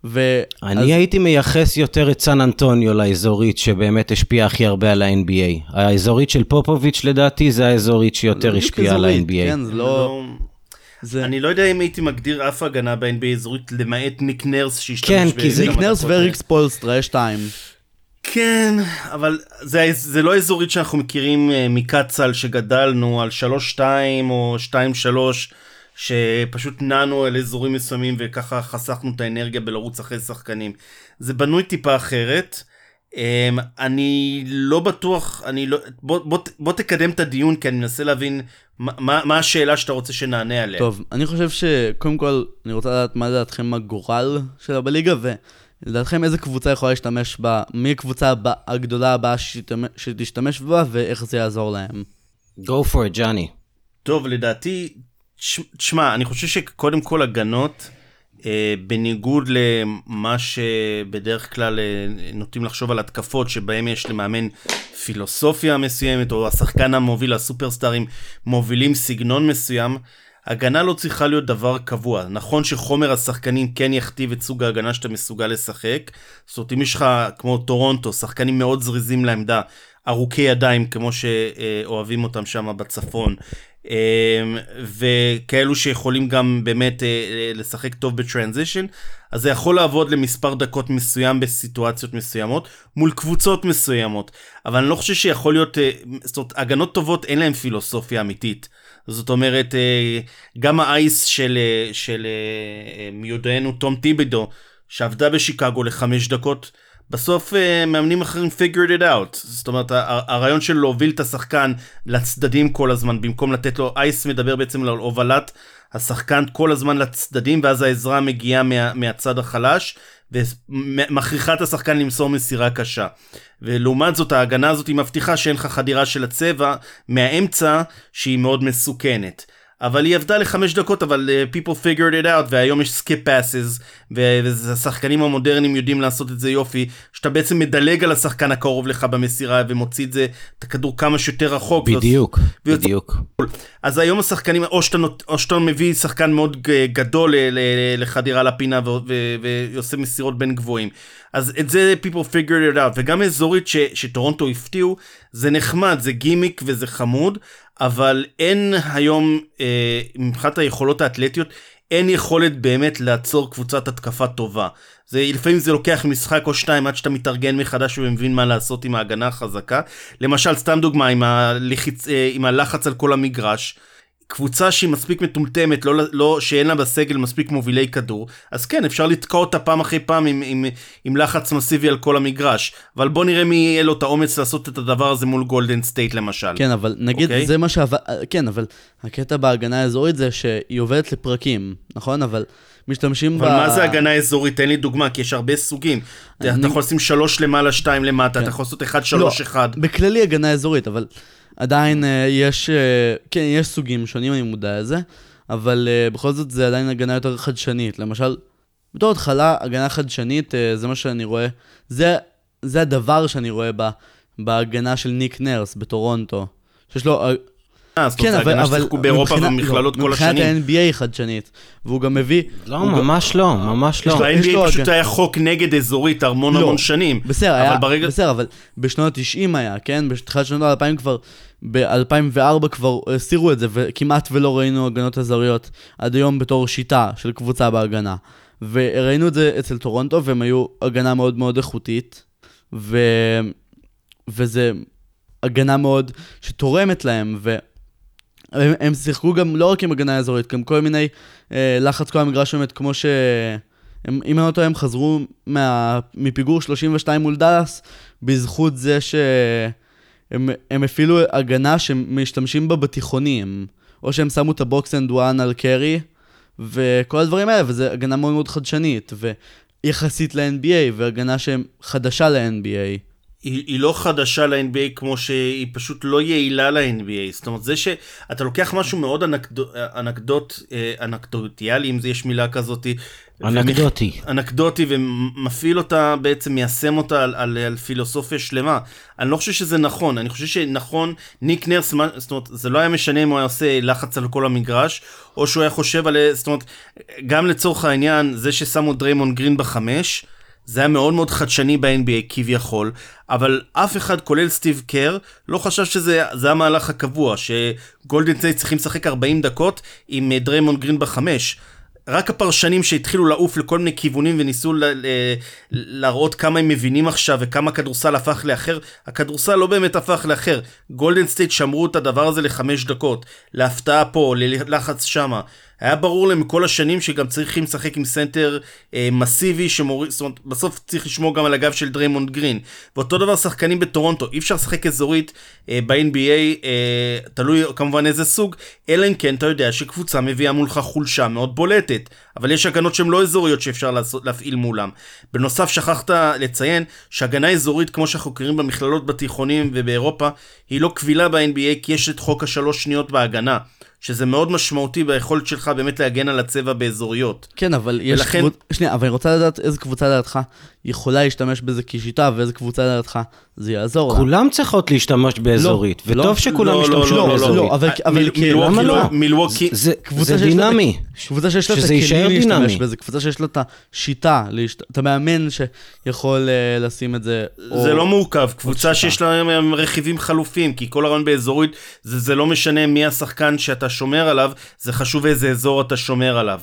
ו... אני אז... הייתי מייחס יותר את סן אנטוניו לאזורית שבאמת השפיעה הכי הרבה על ה-NBA. האזורית של פופוביץ' לדעתי זה האזורית שיותר השפיעה על ה-NBA. כן, זה לא... לא- זה... אני לא יודע אם הייתי מגדיר אף הגנה ב-NBA אזורית למעט ניק נרס שהשתמש כן, כי זה ניק נרס וריקס פולסטרה, יש שתיים. כן, אבל זה, זה לא אזורית שאנחנו מכירים uh, מקצ"ל שגדלנו על 3-2 או 2-3. שפשוט נענו על אזורים מסוימים וככה חסכנו את האנרגיה בלרוץ אחרי שחקנים. זה בנוי טיפה אחרת. Um, אני לא בטוח, אני לא, בוא, בוא, בוא תקדם את הדיון כי אני מנסה להבין מה, מה השאלה שאתה רוצה שנענה עליה. טוב, אני חושב שקודם כל, אני רוצה לדעת מה לדעתכם הגורל שלה בליגה, ולדעתכם איזה קבוצה יכולה להשתמש בה, מי הקבוצה הבא, הגדולה הבאה שתשתמש, שתשתמש בה, ואיך זה יעזור להם. Go for it, ג'אני. טוב, לדעתי, תשמע, אני חושב שקודם כל הגנות, אה, בניגוד למה שבדרך כלל אה, נוטים לחשוב על התקפות שבהם יש למאמן פילוסופיה מסוימת, או השחקן המוביל, הסופרסטארים, מובילים סגנון מסוים, הגנה לא צריכה להיות דבר קבוע. נכון שחומר השחקנים כן יכתיב את סוג ההגנה שאתה מסוגל לשחק. זאת אומרת, אם יש לך, כמו טורונטו, שחקנים מאוד זריזים לעמדה, ארוכי ידיים, כמו שאוהבים אותם שם בצפון, וכאלו שיכולים גם באמת אה, לשחק טוב בטרנזישן, אז זה יכול לעבוד למספר דקות מסוים בסיטואציות מסוימות, מול קבוצות מסוימות, אבל אני לא חושב שיכול להיות, אה, זאת אומרת, הגנות טובות אין להן פילוסופיה אמיתית. זאת אומרת, אה, גם האייס של, של מיודענו תום טיבידו, שעבדה בשיקגו לחמש דקות, בסוף uh, מאמנים אחרים figured it out. זאת אומרת, הרעיון של להוביל את השחקן לצדדים כל הזמן, במקום לתת לו, אייס מדבר בעצם על הובלת השחקן כל הזמן לצדדים, ואז העזרה מגיעה מה, מהצד החלש, ומכריחה את השחקן למסור מסירה קשה. ולעומת זאת, ההגנה הזאת היא מבטיחה שאין לך חדירה של הצבע מהאמצע, שהיא מאוד מסוכנת. אבל היא עבדה לחמש דקות, אבל uh, people figured it out, והיום יש skip passes, והשחקנים המודרניים יודעים לעשות את זה יופי, שאתה בעצם מדלג על השחקן הקרוב לך במסירה, ומוציא את זה, את הכדור כמה שיותר רחוק. בדיוק, ויוצ... בדיוק. אז היום השחקנים, או שאתה, או שאתה מביא שחקן מאוד גדול לחדירה לפינה, ועושה מסירות בין גבוהים. אז את זה people figured it out, וגם אזורית ש, שטורונטו הפתיעו, זה נחמד, זה גימיק וזה חמוד, אבל אין היום, אה, מבחינת היכולות האתלטיות, אין יכולת באמת לעצור קבוצת התקפה טובה. זה, לפעמים זה לוקח משחק או שתיים עד שאתה מתארגן מחדש ומבין מה לעשות עם ההגנה החזקה. למשל, סתם דוגמה, עם, הלחיצ... אה, עם הלחץ על כל המגרש. קבוצה שהיא מספיק מטומטמת, לא, לא, שאין לה בסגל מספיק מובילי כדור, אז כן, אפשר לתקוע אותה פעם אחרי פעם עם, עם, עם לחץ מסיבי על כל המגרש. אבל בוא נראה מי יהיה לו את האומץ לעשות את הדבר הזה מול גולדן סטייט למשל. כן, אבל נגיד, okay? אוקיי? זה מה שעבד, כן, אבל הקטע בהגנה האזורית זה שהיא עובדת לפרקים, נכון? אבל... משתמשים אבל ב... אבל מה זה הגנה אזורית? תן לי דוגמה, כי יש הרבה סוגים. אני... אתה יכול לשים שלוש למעלה, שתיים למטה, כן. אתה יכול לעשות אחד, שלוש, לא, אחד. בכללי הגנה אזורית, אבל עדיין אה, יש, אה, כן, יש סוגים שונים, אני מודע לזה, אבל אה, בכל זאת זה עדיין הגנה יותר חדשנית. למשל, בתור התחלה, הגנה חדשנית, זה מה שאני רואה, זה, זה הדבר שאני רואה ב, בהגנה של ניק נרס בטורונטו. שיש לו אה, כן, אבל באירופה ובמכללות כל השנים. מבחינת ה-NBA חדשנית, והוא גם מביא... לא, ממש לא, ממש לא. ב-NBA פשוט היה חוק נגד אזורית המון המון שנים. בסדר, אבל בשנות ה-90 היה, כן? בתחילת שנות ה-2000 כבר, ב-2004 כבר הסירו את זה, וכמעט ולא ראינו הגנות אזוריות עד היום בתור שיטה של קבוצה בהגנה. וראינו את זה אצל טורונטו, והם היו הגנה מאוד מאוד איכותית, ו... וזה הגנה מאוד שתורמת להם, ו... הם, הם שיחקו גם לא רק עם הגנה אזורית, גם כל מיני אה, לחץ כל המגרש באמת, כמו ש... הם, אם אני לא טועה, הם חזרו מה, מפיגור 32 מול דאלאס, בזכות זה שהם הם הפעילו הגנה שמשתמשים בה בתיכונים. או שהם שמו את ה box and one על קרי, וכל הדברים האלה, וזו הגנה מאוד מאוד חדשנית, ויחסית ל-NBA, והגנה שהם חדשה ל-NBA. היא, היא לא חדשה ל-NBA כמו שהיא פשוט לא יעילה ל-NBA. זאת אומרת, זה שאתה לוקח משהו מאוד אנקדוט, אנקדוט, אה, אנקדוטיאלי, אם יש מילה כזאת. אנקדוטי. ומח... אנקדוטי, ומפעיל אותה, בעצם מיישם אותה על, על, על פילוסופיה שלמה. אני לא חושב שזה נכון, אני חושב שנכון, ניק נרס, זאת אומרת, זה לא היה משנה אם הוא היה עושה לחץ על כל המגרש, או שהוא היה חושב על, זאת אומרת, גם לצורך העניין, זה ששמו דריימון גרין בחמש, זה היה מאוד מאוד חדשני ב-NBA כביכול, אבל אף אחד, כולל סטיב קר, לא חשב שזה המהלך הקבוע, שגולדן סטייט צריכים לשחק 40 דקות עם אה, דריימון גרין בחמש. רק הפרשנים שהתחילו לעוף לכל מיני כיוונים וניסו ל- ל- להראות כמה הם מבינים עכשיו וכמה כדורסל הפך לאחר, הכדורסל לא באמת הפך לאחר. גולדן סטייט שמרו את הדבר הזה לחמש דקות, להפתעה פה, ללחץ שמה. היה ברור להם כל השנים שגם צריכים לשחק עם סנטר אה, מסיבי שמוריד, זאת אומרת, בסוף צריך לשמור גם על הגב של דריימונד גרין. ואותו דבר שחקנים בטורונטו, אי אפשר לשחק אזורית אה, ב-NBA, אה, תלוי כמובן איזה סוג, אלא אם כן אתה יודע שקבוצה מביאה מולך חולשה מאוד בולטת, אבל יש הגנות שהן לא אזוריות שאפשר לעשות, להפעיל מולם. בנוסף, שכחת לציין שהגנה אזורית, כמו שאנחנו מכירים במכללות בתיכונים ובאירופה, היא לא קבילה ב-NBA כי יש את חוק השלוש שניות בהגנה. שזה מאוד משמעותי ביכולת שלך באמת להגן על הצבע באזוריות. כן, אבל יש ולכן- קבוצה... שנייה, אבל אני רוצה לדעת איזה קבוצה לדעתך יכולה להשתמש בזה כשיטה, ואיזה קבוצה לדעתך זה יעזור לה. כולם צריכות להשתמש באזורית, לא, וטוב שכולם לא, לא, ישתמשו לא, לא, באזורית. לא, אבל- אבל מיל- כאילו, מילווקי למה לא- לא? מילווקי, זה, דינמי. קבוצה שיש לה את הכלים להשתמש. בזה, קבוצה שיש לה את השיטה. את המאמן שיכול אה, לשים את זה. זה לא מורכב, קבוצה. שיש לה רכיבים חלופים, כי כל הרעיון באזורית, זה, זה לא משנה מי השחקן שאתה שומר עליו, זה חשוב איזה אזור אתה שומר עליו.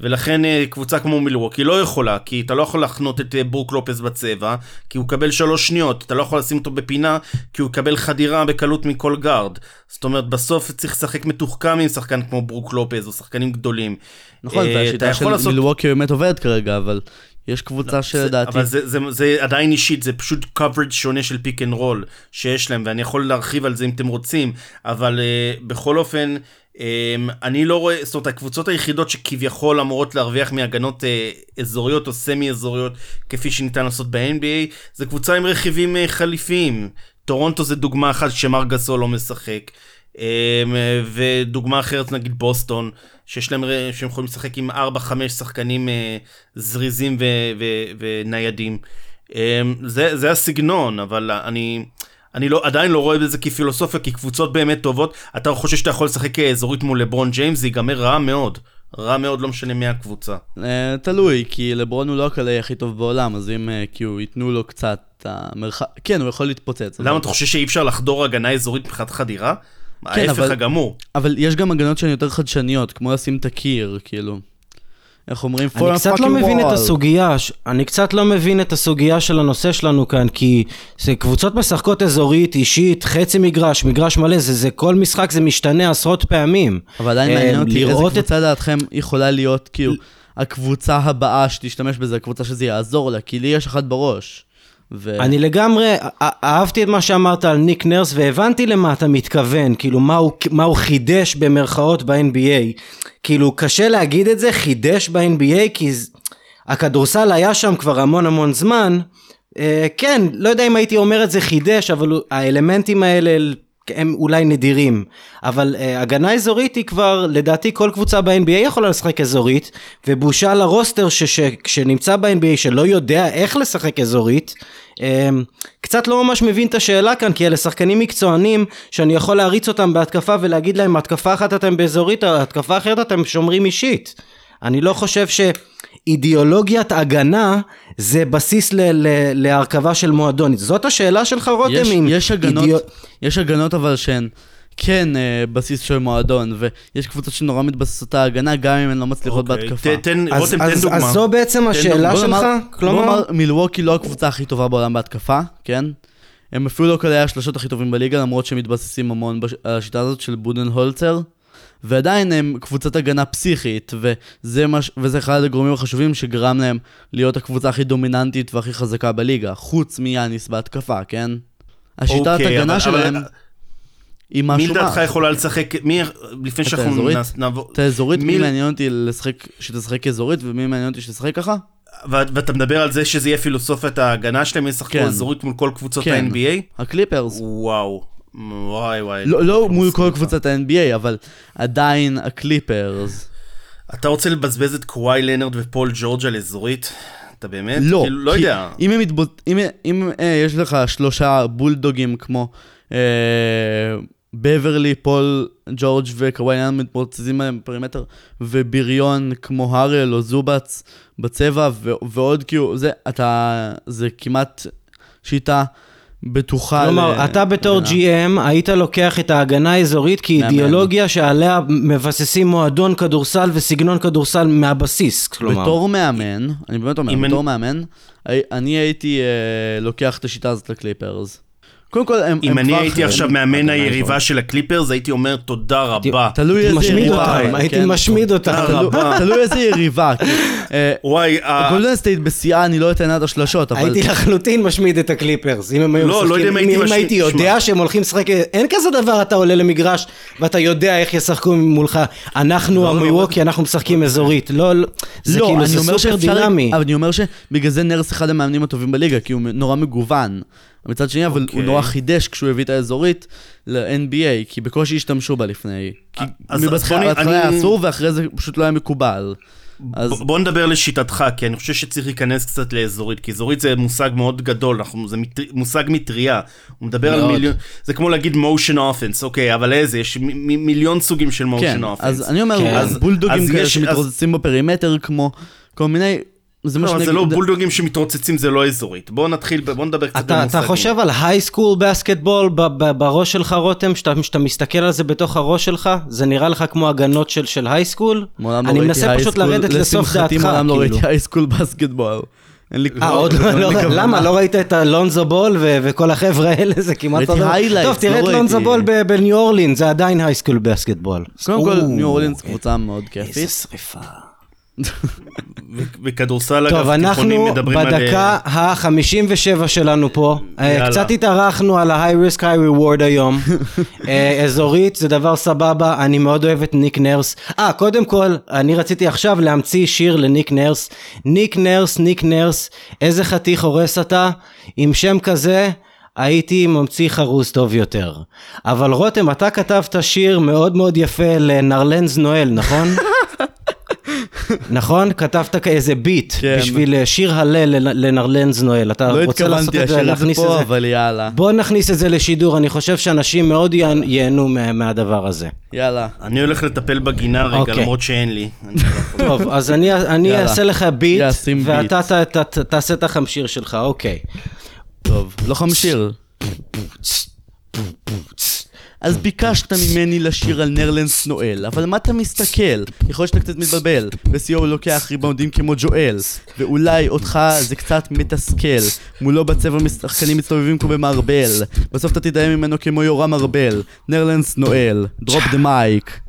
ולכן אה, קבוצה כמו מילווקי לא יכולה, כי אתה לא יכול להחנות את אה, ברוק לופס בצבע, כי הוא יקבל שלוש שניות, אתה לא יכול לשים אותו בפינה, כי הוא יקבל חדירה בקלות מכל גארד. זאת אומרת, בסוף צריך לשחק מתוחכם עם שחקן כמו ברוק לופס, או שחקנים גדולים. נכון, אה, והשיטה של לעשות- מילווקי באמת עובדת כרגע, אבל יש קבוצה שלדעתי... אבל זה, זה, זה עדיין אישית, זה פשוט coverage שונה של pick and roll שיש להם, ואני יכול להרחיב על זה אם אתם רוצים, אבל אה, בכל אופן, אני לא רואה, זאת אומרת, הקבוצות היחידות שכביכול אמורות להרוויח מהגנות אה, אזוריות או סמי אזוריות, כפי שניתן לעשות ב-NBA, זה קבוצה עם רכיבים אה, חליפיים. טורונטו זה דוגמה אחת שמארק גסול לא משחק. Um, ודוגמה אחרת נגיד בוסטון, שיש להם, ר- שהם יכולים לשחק עם 4-5 שחקנים זריזים ו- ו- וניידים. Um, זה, זה הסגנון, אבל אני, אני לא, עדיין לא רואה בזה כפילוסופיה, כי קבוצות באמת טובות, אתה חושב שאתה יכול לשחק אזורית מול לברון ג'יימס, זה ייגמר רע מאוד. רע מאוד, לא משנה מי הקבוצה. אה, תלוי, כי לברון הוא לא הקלעי הכי טוב בעולם, אז אם אה, כאילו ייתנו לו קצת המרחק... כן, הוא יכול להתפוצץ. למה אתה חושב שאי אפשר לחדור הגנה אזורית מבחינת חדירה? כן, ההפך אבל- הגמור. אבל יש גם הגנות שהן יותר חדשניות, כמו לשים את הקיר, כאילו. איך אומרים? אני קצת לא מבין את. הסוגיה, אני קצת לא מבין את הסוגיה של הנושא שלנו כאן, כי זה קבוצות משחקות אזורית, אישית, חצי מגרש, מגרש מלא, זה, זה כל משחק זה משתנה עשרות פעמים. אבל עדיין אה, מעניין אותי איזה. קבוצה לדעתכם יכולה להיות, כאילו, הקבוצה הבאה שתשתמש בזה, הקבוצה שזה יעזור לה, כי לי יש אחת בראש. ו... אני לגמרי אהבתי את מה שאמרת על ניק נרס והבנתי למה אתה מתכוון, כאילו מה הוא, מה הוא חידש במרכאות ב-NBA. כאילו קשה להגיד את זה, חידש ב-NBA כי הכדורסל היה שם כבר המון המון זמן. אה, כן, לא יודע אם הייתי אומר את זה חידש, אבל האלמנטים האלה הם אולי נדירים. אבל אה, הגנה אזורית היא כבר, לדעתי כל קבוצה ב-NBA יכולה לשחק אזורית, ובושה לרוסטר שנמצא ב-NBA שלא יודע איך לשחק אזורית. אמ, קצת לא ממש מבין את השאלה כאן, כי אלה שחקנים מקצוענים שאני יכול להריץ אותם בהתקפה ולהגיד להם, התקפה אחת אתם באזורית, התקפה אחרת אתם שומרים אישית. אני לא חושב שאידיאולוגיית הגנה זה בסיס ל- ל- להרכבה של מועדון. זאת השאלה שלך רותם? יש, יש, הגנות, אידיאו- יש הגנות אבל שהן כן אה, בסיס של מועדון, ויש קבוצות שנורא מתבססות על ההגנה, גם אם הן לא מצליחות אוקיי, בהתקפה. ת- תן, אז, רותם, תן אז, דוגמה. אז זו בעצם השאלה שלך? כלומר... מילווקי לא הקבוצה הכי טובה בעולם בהתקפה, כן? הם אפילו לא כללי השלשות הכי טובים בליגה, למרות שהם מתבססים המון בש- על השיטה הזאת של בודן הולצר. ועדיין הם קבוצת הגנה פסיכית, וזה, מש... וזה אחד הגורמים החשובים שגרם להם להיות הקבוצה הכי דומיננטית והכי חזקה בליגה, חוץ מיאניס בהתקפה, כן? השיטת אוקיי, הגנה אבל- שלהם אבל- מי משהו לדעתך מה. יכולה לשחק, מי, לפני שאנחנו נעבור, את האזורית, מי- מי מעניין אותי לשחק, שתשחק אזורית, ומי מעניין אותי שתשחק ככה? ואתה מדבר על זה שזה יהיה פילוסופיית ההגנה שלהם, ישחקו כן. אזורית מול כל קבוצות כן. ה-NBA? הקליפרס. וואו, וואי וואי. לא, לא מול כל קבוצת ה-NBA, אבל עדיין הקליפרס. אתה רוצה לבזבז את קוואי לנרד ופול ג'ורג' על אזורית? אתה באמת? לא, כאילו, לא יודע. אם, הם מתבוט... אם, אם אה, יש לך שלושה בולדוגים כמו אה, בברלי, פול, ג'ורג' וקוואי לנארד מתפוצצים עליהם ב perimeter, ובריון כמו הארל או זובץ בצבע, ו- ועוד כאילו, זה, אתה, זה כמעט שיטה בטוחה. כלומר, ל- אתה בתור. GM היית לוקח את ההגנה האזורית כאידיאולוגיה שעליה מבססים מועדון כדורסל וסגנון כדורסל מהבסיס, כלומר. בתור מאמן, אני באמת אומר, בתור אני- מאמן, אני הייתי אה, לוקח את השיטה הזאת לקליפרס. קודם כל, הם... אם הם אני הייתי הם- עכשיו מאמן הגנה היריבה של הקליפרס, הייתי אומר תודה רבה. תלוי איזה יריבה. הייתי. משמיד אותם. תודה תלוי- איזה יריבה. אה, וואי, ה- גולדן סטייט בשיאה, אני לא אתן עד השלשות, אבל... הייתי לחלוטין משמיד את הקליפרס, אם הם היו לא, לא משחקים, יודע אם הייתי יודע. שהם הולכים לשחק, אין כזה דבר, אתה עולה למגרש ואתה יודע איך ישחקו מולך, אנחנו המיווקי, אנחנו משחקים אזורית, לא, לא, זה לא, כאילו, אני זה אומר סופר דינמי. אבל אני אומר שבגלל זה נרס אחד המאמנים הטובים בליגה, כי הוא נורא מגוון. מצד שני, אבל הוא אוקיי. נורא חידש כשהוא הביא את האזורית ל-NBA, כי בקושי השתמשו בה לפני. כי אז- אז נ- בהתחלה היה אני- אסור, ואחרי זה פשוט לא היה מקובל. אז בוא נדבר לשיטתך, כי אני חושב שצריך להיכנס קצת לאזורית, כי אזורית זה מושג מאוד גדול, אנחנו, זה מט, מושג מטריה. הוא מדבר על מאוד. מיליון, זה כמו להגיד motion offense, אוקיי, אבל איזה, יש מ, מ, מיליון סוגים של motion כן, offense. אז אני אומר, כן. אז בולדוגים אז כאלה יש- שמתרוצצים ב perimeter, כמו כל מיני... זה מה לא, שאני זה לא בולדוגים שמתרוצצים, זה לא אזורית. בוא נתחיל, ב- בוא נדבר קצת אתה, במושגים. אתה חושב על high school basketball בראש שלך רותם, שאתה, שאתה מסתכל על זה בתוך הראש שלך? זה נראה לך כמו הגנות של, של high school? מעולם לא אני ראיתי מנסה פשוט high school- לרדת לסוף לשמחתי דעתך, מעולם לא כאילו. ראיתי high school basketball. אין לי אה, עוד לא, לא, כוונה. למה? לא ראית את הלונזו בול ו- וכל החבר'ה האלה? זה כמעט ראיתי אותו דבר. highlights, טוב, תראה לא את לונזו. בול ב- בניו אורלין, זה עדיין high school basketball. קודם כל, ניו אורלינס קבוצה מאוד איזה כיפית. שריפה. טוב, אגב, תיכונים אנחנו מדברים על... אה, בדקה ה-57 שלנו פה. אה, יאללה. קצת התארחנו על ה-high risk high reward היום. אה, אזורית זה דבר סבבה, אני מאוד אוהב את ניק נרס. אה, קודם כל, אני רציתי עכשיו להמציא שיר לניק נרס. ניק נרס, ניק נרס, איזה חתיך הורס אתה. עם שם כזה... הייתי ממציא חרוז טוב יותר. אבל רותם, אתה כתבת שיר מאוד מאוד יפה לנרלנז נואל, נכון? נכון? כתבת כאיזה ביט כן. בשביל אה, שיר הלל לנ- לנרלנז נואל. אתה לא רוצה לעשות התכוונתי את זה, לשיר את זה להכניס את פה, זה? אבל יאללה. בוא נכניס את זה לשידור, אני חושב שאנשים מאוד ייהנו- מה- מהדבר הזה. יאללה. אני הולך לטפל בגינה רגע, אוקיי. למרות שאין לי. לא. טוב, אז אני, אני. אעשה לך ביט, ואתה. ת, ת, ת, תעשה את החמשיר שלך, אוקיי. טוב, לא חמשיר. אז ביקשת ממני לשיר על נרלנס נואל, אבל מה אתה מסתכל? יכול להיות שאתה קצת מתבלבל, הוא לוקח ריבאונדים כמו ג'ואל, ואולי אותך זה קצת מתסכל, מולו בצבע משחקנים מסתובבים כמו במערבל, בסוף אתה תדהם ממנו כמו יורם ארבל, נרלנס נואל, drop the mic.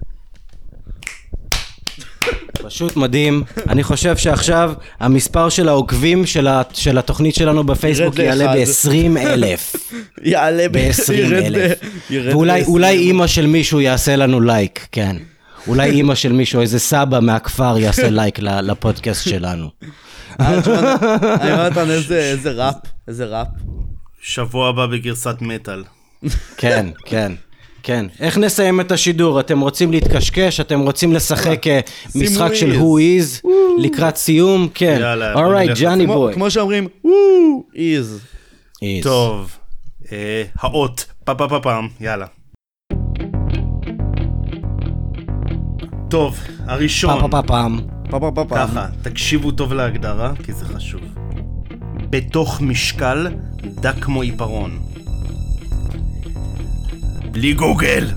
פשוט מדהים. אני חושב שעכשיו המספר של העוקבים של, ה, של התוכנית שלנו בפייסבוק ירד יעלה לאחד. ב-20 אלף. יעלה ב- ב-20 ירד אלף. ב- ירד ואולי ב- אולי אימא של מישהו יעשה לנו לייק, כן. אולי אימא של מישהו, איזה סבא מהכפר יעשה לייק ל- לפודקאסט שלנו. אה, לך איזה איזה ראפ, איזה ראפ. שבוע הבא בגרסת מטאל. כן, כן. כן, איך נסיים את השידור? אתם רוצים להתקשקש? אתם רוצים לשחק אה, משחק who של is. who is? לקראת סיום? כן. יאללה, אורייט, ג'אני כמו- בוי. כמו שאומרים, וואו, איז. טוב, אה, האות, פה פה פה פעם, יאללה. טוב, הראשון, פה פה פה פעם. פה פה פה פעם. ככה, תקשיבו טוב להגדרה, כי זה חשוב. בתוך משקל דק כמו עיפרון. בלי גוגל!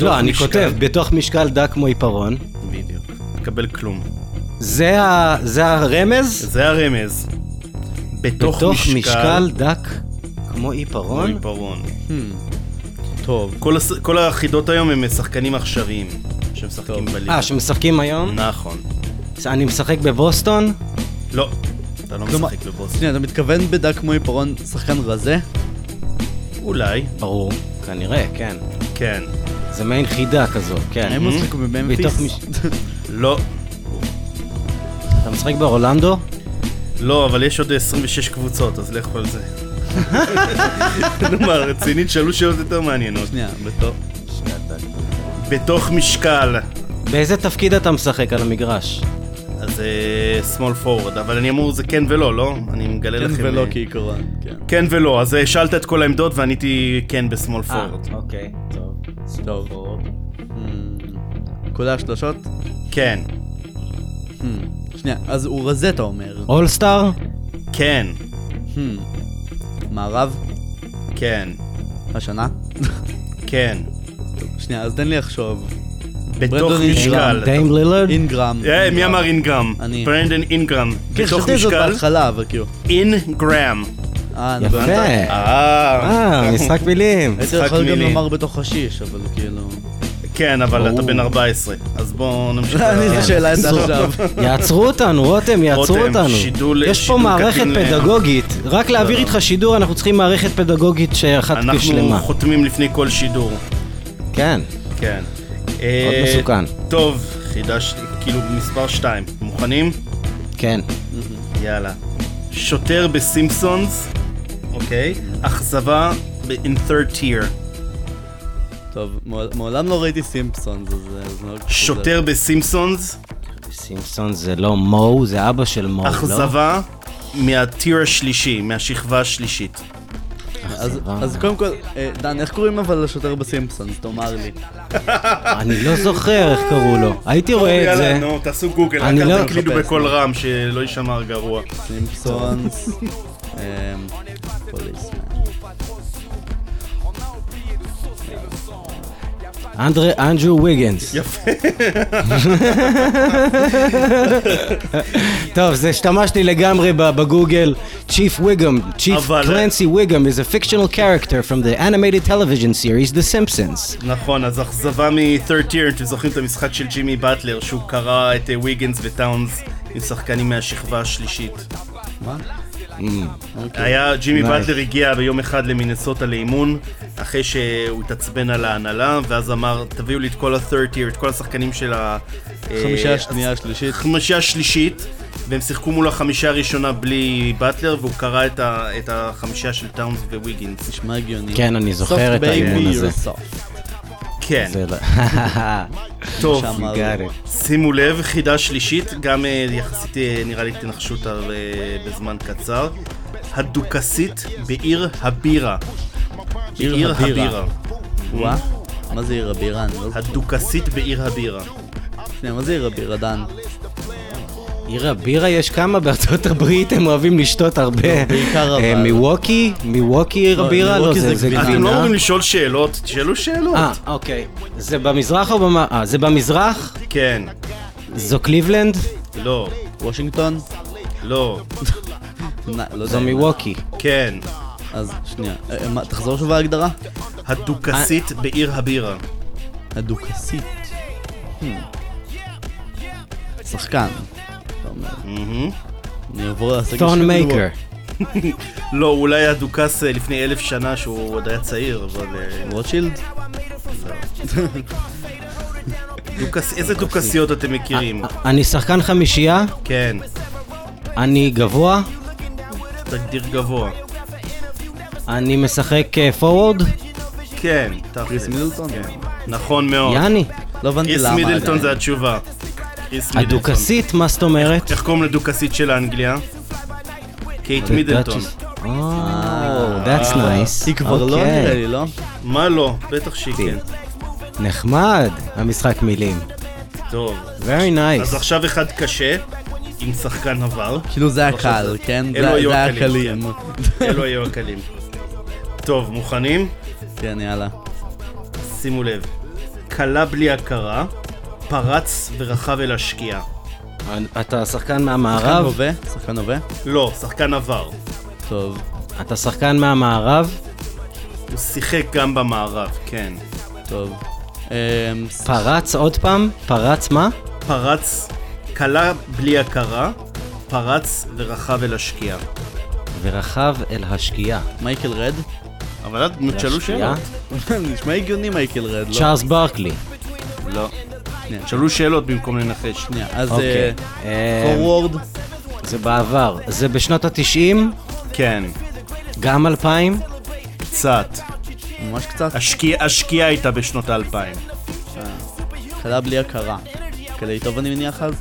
לא, אני משקל- כותב, בתוך משקל דק כמו עיפרון. בדיוק, תקבל כלום. זה ה- זה הרמז? זה הרמז. בתוך בתוך משקל משקל דק כמו כמו עיפרון? עיפרון. Hmm. טוב. כל הס- כל החידות היום הם שחקנים עכשוויים שמשחקים בליגה. אה, שמשחקים היום? נכון. אני משחק בבוסטון? לא, אתה לא כלומר- משחק בבוסטון. שנייה, אתה מתכוון בדק כמו עיפרון שחקן רזה? אולי, ברור. כנראה, כן. כן. זה מעין חידה כזו, כן. הם שיחקו בממפיס? בתוך לא, אתה משחק באורלנדו? לא, אבל יש עוד 26 קבוצות, אז לכו על זה. נו מה, רציני, תשאלו שאלות יותר מעניינות. שנייה, בתור. בתוך משקל, באיזה תפקיד אתה משחק על המגרש? אז זה small forward, אבל אני אמור זה כן ולא, לא? אני מגלה כן לכם... ולא אה, כעיקרון, כן. כן ולא, אז אה, שאלת את כל העמדות ועניתי כן בסמול אה, forward. אוקיי, טוב. טוב. Hmm. כולה שלושות? כן, Hmm. שנייה, אז הוא רזה אתה אומר. אולסטאר? כן, Hmm. מערב? כן, השנה? כן. שנייה, אז תן לי לחשוב. בתוך משקל. דיים לילרד? אינגרם. אה, מי אמר אינגרם? אני. ברנדון אינגרם. כן, חשבתי זאת. בהתחלה, אבל כאילו. אינגרם. אה, יפה. אה, אה, משחק מילים. הייתי יכול גם. לומר בתוך השיש, אבל כאילו... כן, אבל אתה. בן 14, אז בואו נמשיך. אני זו שאלה את עכשיו. יעצרו אותנו, רותם, יעצרו אותנו. יש פה מערכת פדגוגית. רק להעביר לא. איתך שידור, אנחנו צריכים מערכת פדגוגית שאחת אנחנו שלמה. חותמים לפני כל שידור. כן, כן. מאוד אה, מסוכן. טוב, חידש, כאילו מספר 2. מוכנים? כן. יאללה. שוטר בסימפסונס, אוקיי? אכזבה ב-in third tier. טוב, מעול- מעולם לא ראיתי סימפסונס, אז אה. שוטר בסימפסונס, סימפסון זה לא מו, זה אבא של מו, לא? אכזבה מהטיר השלישי, מהשכבה השלישית. אז, קודם כל, אה, דן, איך קוראים אבל לשוטר בסימפסונס? תאמר לי. אני לא זוכר איך קראו לו. הייתי רואה את יאללה, זה. נו, תעשו גוגל, אני רק לא- אל תקלידו מחפש, בקול. רם, שלא יישמע גרוע. סימפסונס, אמ, פוליסמן. אנדרו ויגנס. יפה. טוב, זה השתמשתי לגמרי בגוגל. Chief Wiggum, Chief אבל- Clancy Wiggum is a fictional character from the animated television series The Simpsons. נכון, אז אכזבה מ-third tier, אתם זוכרים את המשחק של ג'ימי באטלר, שהוא קרא את אה, ויגנס וטאונס עם שחקנים מהשכבה השלישית. מה? אוקיי. היה, ג'ימי. באטלר הגיע ביום אחד למינסוטה לאימון, אחרי שהוא התעצבן על ההנהלה, ואז אמר, תביאו לי את כל ה-third tier, את כל השחקנים של ה... אה, חמישה השנייה השלישית. חמישייה השלישית, והם שיחקו מול החמישייה הראשונה בלי באטלר, והוא קרא את, ה, את החמישייה של טאונס וויגינס. נשמע הגיוני. כן, אני זוכר את האימון baby, הזה. כן, זה לא... טוב. שימו לב, חידה שלישית, גם אה, יחסית אה, נראה לי תנחשו אותה אה, בזמן קצר. הדוכסית בעיר הבירה. עיר הבירה. וואה? מה זה עיר הבירה? לא. הדוכסית בעיר הבירה. מה זה עיר הבירה, דן? עיר הבירה יש כמה בארצות הברית, הם אוהבים לשתות הרבה. בעיקר אה, אבל. מיווקי? מיווקי עיר לא, הבירה? לא, מיווקי זה גבינה. אתם לא. אומרים לשאול שאלות, תשאלו שאלות. אה, אוקיי. זה במזרח או במ... אה, זה במזרח? כן, זו קליבלנד? לא, וושינגטון? לא, לא. זו מיווקי. כן. אז שנייה, אה, מה, תחזור שוב ההגדרה? הדוכסית בעיר הבירה. הדוכסית. Hmm. שחקן. אומר. מהמם. אני אעבור לסגל טון של מייקר. לא, אולי הדוכס אה, לפני אלף שנה שהוא עוד היה צעיר, אבל... אה, רוטשילד? דוכס, איזה דוכסיות אתם מכירים? אני שחקן חמישייה, כן, אני גבוה, תגדיר גבוה. אני משחק פורוורד, כן, קריס תכלס. מידלטון? כן. נכון מאוד. יאני. לא הבנתי קריס למה. מידלטון עדיין. זה התשובה. הדוכסית, מה זאת אומרת? איך קוראים לדוכסית של האנגליה? קייט מידלטון. Oh, that's nice. היא כבר לא אוקיי. נראה לי, לא? מה לא? בטח שהיא כן. נחמד, המשחק מילים. טוב. Very אז nice. עכשיו אחד קשה, עם שחקן עבר. כאילו זה היה עכשיו קל, זה- כן? אלו זה היו הקלים, קלים. אלו היו הקלים. טוב, מוכנים? כן, יאללה. שימו לב. כלה בלי הכרה, פרץ ורכב אל השקיעה. אתה שחקן שחקן מהמערב? הווה? שחקן הווה? לא, שחקן עבר. טוב. אתה שחקן מהמערב? הוא שיחק גם במערב, כן. טוב. אמ, פרץ עוד פעם? פרץ מה? פרץ, כלה בלי הכרה, פרץ ורכב אל השקיעה. ורכב אל השקיעה. מייקל רד? אבל את תשאלו השקיעה? שאלות. נשמע הגיוני מייקל רד, לא? צ'ארלס ברקלי. לא. שנייה, תשאלו שאלות במקום לנחש. שנייה. אז אוקיי. אה, פורוורד? זה בעבר. זה בשנות התשעים? כן, גם אלפיים? קצת. ממש קצת. השקיעה השקיעה הייתה בשנות האלפיים. קלה בלי הכרה. כדי טוב אני מניח אז?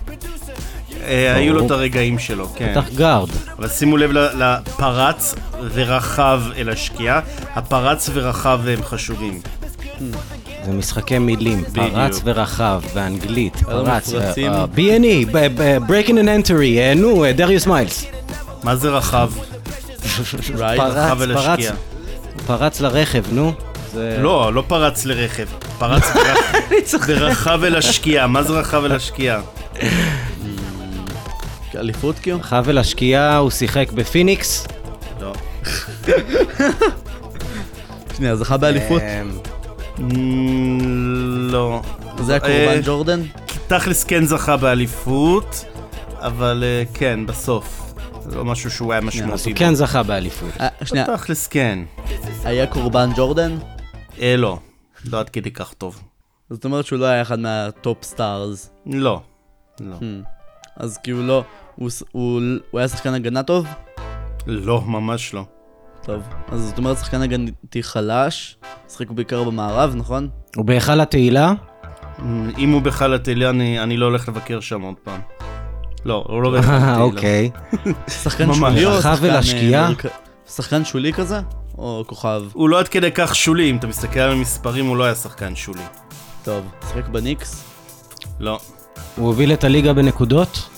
אה, היו לו את הרגעים שלו, כן. בטח גארד. אבל שימו לב ל- לפרץ ורחב אל השקיעה. הפרץ ורחב הם חשובים. זה משחקי מילים. פרץ ורחב, באנגלית. אלו פרץ. אה, אה, B&E, Breaking and Entry, אה, נו, דריוס מיילס. מה זה רכב? פרץ, לרכב, נו. לא, לא פרץ לרכב. פרץ ורכב אל השקיעה. מה זה רכב אל השקיעה? אליפות כאילו? רכב אל השקיעה, הוא שיחק בפיניקס. לא. שנייה, זכה באליפות? לא. זה היה אה, קורבן ג'ורדן? תכלס כן זכה באליפות, אבל אה, כן, בסוף. זה לא משהו שהוא היה משמעותי. הוא כן זכה באליפות. אה, שנייה, תכלס כן. היה קורבן ג'ורדן? אה, לא. לא עד כדי כך טוב. זאת אומרת שהוא לא היה אחד מה top stars. לא. לא. Hmm. אז כאילו לא, הוא ס- הוא הוא היה שחקן הגנה טוב? לא, ממש לא. טוב. אז זאת אומרת שחקן הגנתי חלש, משחק בעיקר במערב, נכון? הוא בהיכל התהילה? אמ, אם הוא בכלל התהילה, אני אני לא הולך לבקר שם עוד פעם. לא, הוא לא בהכרח התהילה. אוקיי. שחקן. שולי או שחקן... אה, שחקן שולי כזה? או כוכב? הוא לא עד כדי כך שולי, אם אתה מסתכל על המספרים, הוא לא היה שחקן שולי. טוב, משחק בניקס? לא, הוא הוביל את הליגה בנקודות?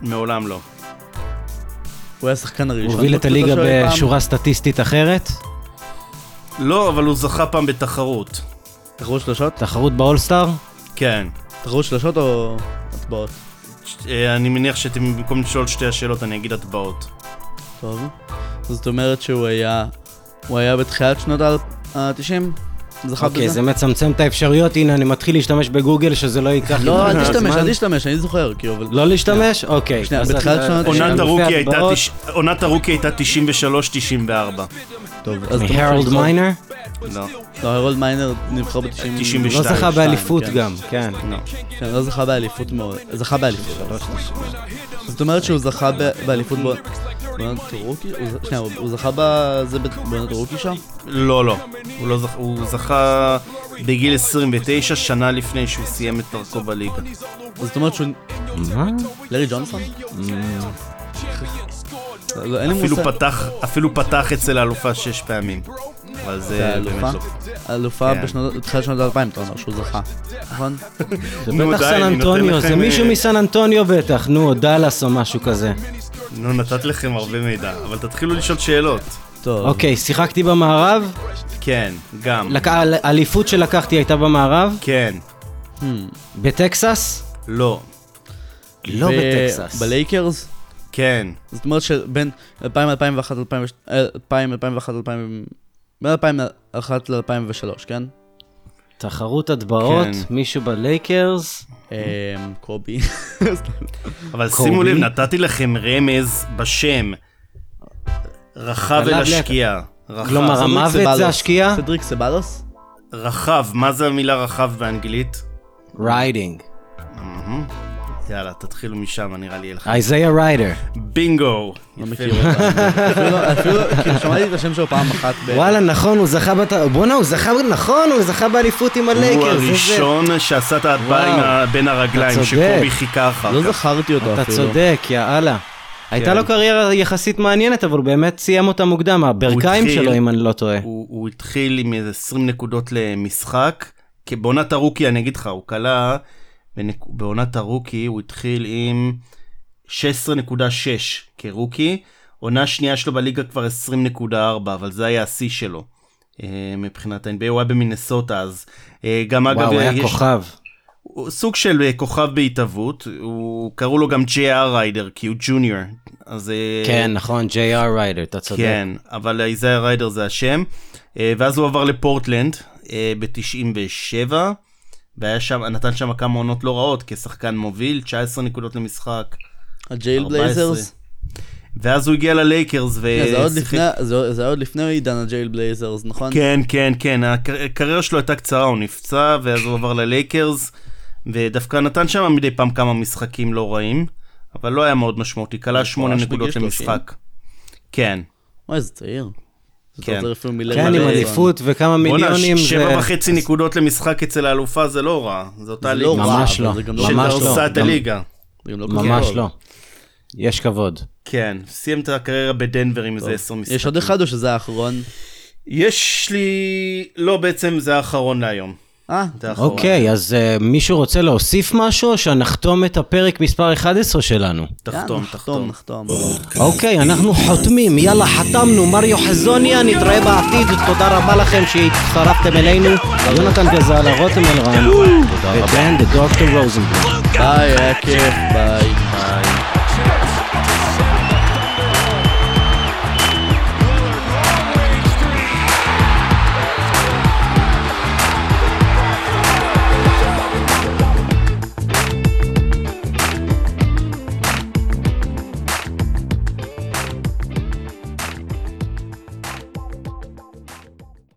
מעולם לא. הוא היה השחקן הראשון. הוא הוביל את הליגה? בשורה סטטיסטית אחרת? לא, אבל הוא זכה פעם בתחרות. תחרות שלושות? תחרות באולסטאר? כן. תחרות שלושות או הטבעות? אה, אני מניח שאתם במקום לשאול שתי השאלות, אני אגיד הטבעות. טוב. זאת אומרת שהוא היה... הוא היה בתחילת שנות ה-90? זכה אוקיי, בזה? זה מצמצם את האפשרויות, הנה אני מתחיל להשתמש בגוגל שזה לא ייקח... לא, לי אל. תשתמש, אל תשתמש, אני זוכר, כאילו, אבל... לא להשתמש? אוקיי. שנייה, בתחילת שנות עונת הרוקי הייתה הטבעות תש- עונת הרוקי הייתה 93-94. טוב, אז... מהרולד מיינר? לא, לא, הרולד מיינר נבחר ב-90... 92. לא זכה באליפות כן. גם, כן. לא. כן, לא זכה באליפות מאוד. זכה באליפות. זאת אומרת שהוא זכה באליפות בו- בעונת רוקי? שנייה, הוא- זכה בזה ב- בעונת רוקי שם? לא, לא. הוא, לא זכ... הוא זכה בגיל 29, שנה לפני שהוא סיים את דרכו בליגה. אז זאת אומרת שהוא... מה? לארי ג'ונסון? לא, אין לי אפילו מושג. פתח, אפילו פתח אצל האלופה שש פעמים. אבל זה באמת האלופה? לא. אלופה כן. בשנות- בתחילת שנות האלפיים, אתה אומר שהוא זכה. נכון? זה בטח סן אנטוניו, זה לכם, מישהו אה, מסן אנטוניו בטח, נו, דאלאס או משהו כזה. נו, נתת לכם הרבה מידע, אבל תתחילו לשאול שאלות. טוב. אוקיי, שיחקתי במערב, כן, גם. לק- האליפות שלקחתי הייתה במערב, כן. Hmm. בטקסס? לא. לא ו- בטקסס. בלייקרס? כן. זאת אומרת שבין 2000, 2001, 2000, 2001, 2000... בין 2001 ל-2003, כן? תחרות הטבעות, כן. מישהו בלייקרס? אמ, קובי. אבל קובי? שימו לב, נתתי לכם רמז בשם. רחב ולהשקיע. רחב. כלומר, המוות. זה השקיעה? סדריק סבלוס? רחב, מה זה המילה רחב באנגלית? ריידינג. מהמם. יאללה, תתחילו משם, נראה לי יהיה לך. איזיה ריידר. בינגו. לא מכיר. אותה. אפילו- אפילו, כאילו, שמעתי את השם שלו פעם אחת. וואלה, נכון, הוא זכה בת... בואנה, הוא זכה, נכון, הוא זכה באליפות עם הוא הלייקרס. איזה- הראשון שעשה את ההטבעה וואו. עם ה- בין הרגליים, אתה. שקובי חיכה אחר לא כך. זכרתי אותו אתה אפילו. צודק, יאללה. הייתה כן. לו קריירה יחסית מעניינת, אבל הוא באמת סיים אותה מוקדם, הברכיים שלו, אם אני לא טועה. הוא, הוא התחיל עם איזה 20 נקודות למשחק, כי בעונת הרוקי, אני אגיד לך, הוא כלה, בנק... בעונת הרוקי הוא התחיל עם 16.6 כרוקי, עונה שנייה שלו בליגה כבר 20.4, אבל זה היה השיא שלו. אה, מבחינת ה-NBA, הוא היה במינסוטה אז. אה, גם אגב, וואו, הוא היה יש- כוכב. סוג של אה, כוכב בהתהוות, הוא קראו לו גם JR ריידר, כי הוא ג'וניור. אז... כן, נכון, J.R. ריידר, אתה צודק. כן, אבל איזיה ריידר זה השם. ואז הוא עבר לפורטלנד ב-97, והיה שם, נתן שם כמה עונות לא רעות כשחקן מוביל, 19 נקודות למשחק. ה Jail 14. Blazers? ואז הוא הגיע ללייקרס ו... כן, זה זה זה היה עוד לפני עידן ה Jail Blazers, נכון? כן, כן, כן, הקר- הקריירה שלו הייתה קצרה, הוא נפצע, ואז הוא עבר ללייקרס, ודווקא נתן שם מדי פעם כמה משחקים לא רעים, אבל לא היה מאוד משמעותי, כלה שמונה פרש נקודות בגיל 30? למשחק. כן. וואי, איזה צעיר. זה כן. כן, עם. אליפות וכמה בואנה, מיליונים. ש- שבע זה- וחצי נקודות למשחק אצל האלופה זה לא רע, אותה זה ליגה. לא רע, ממש לא, לא ממש. לא. שעושה את הליגה. ממש לא. יש כבוד. כן, סיים את הקריירה בדנבר עם איזה עשר משחקים. יש עוד אחד או שזה האחרון? יש לי... לא, בעצם זה האחרון להיום. אה. אוקיי, אז אה, מישהו רוצה להוסיף משהו, או שנחתום את הפרק מספר 11 שלנו? תחתום, תחתום. נחתום. אוקיי, אנחנו חותמים, יאללה, חתמנו, מריו חזוניה, נתראה בעתיד, תודה רבה לכם שהצטרפתם אלינו, יונתן גזל, רותם אלרן, ובן, The Dr. רוזנבלום. ביי, היה כיף, ביי. ביי.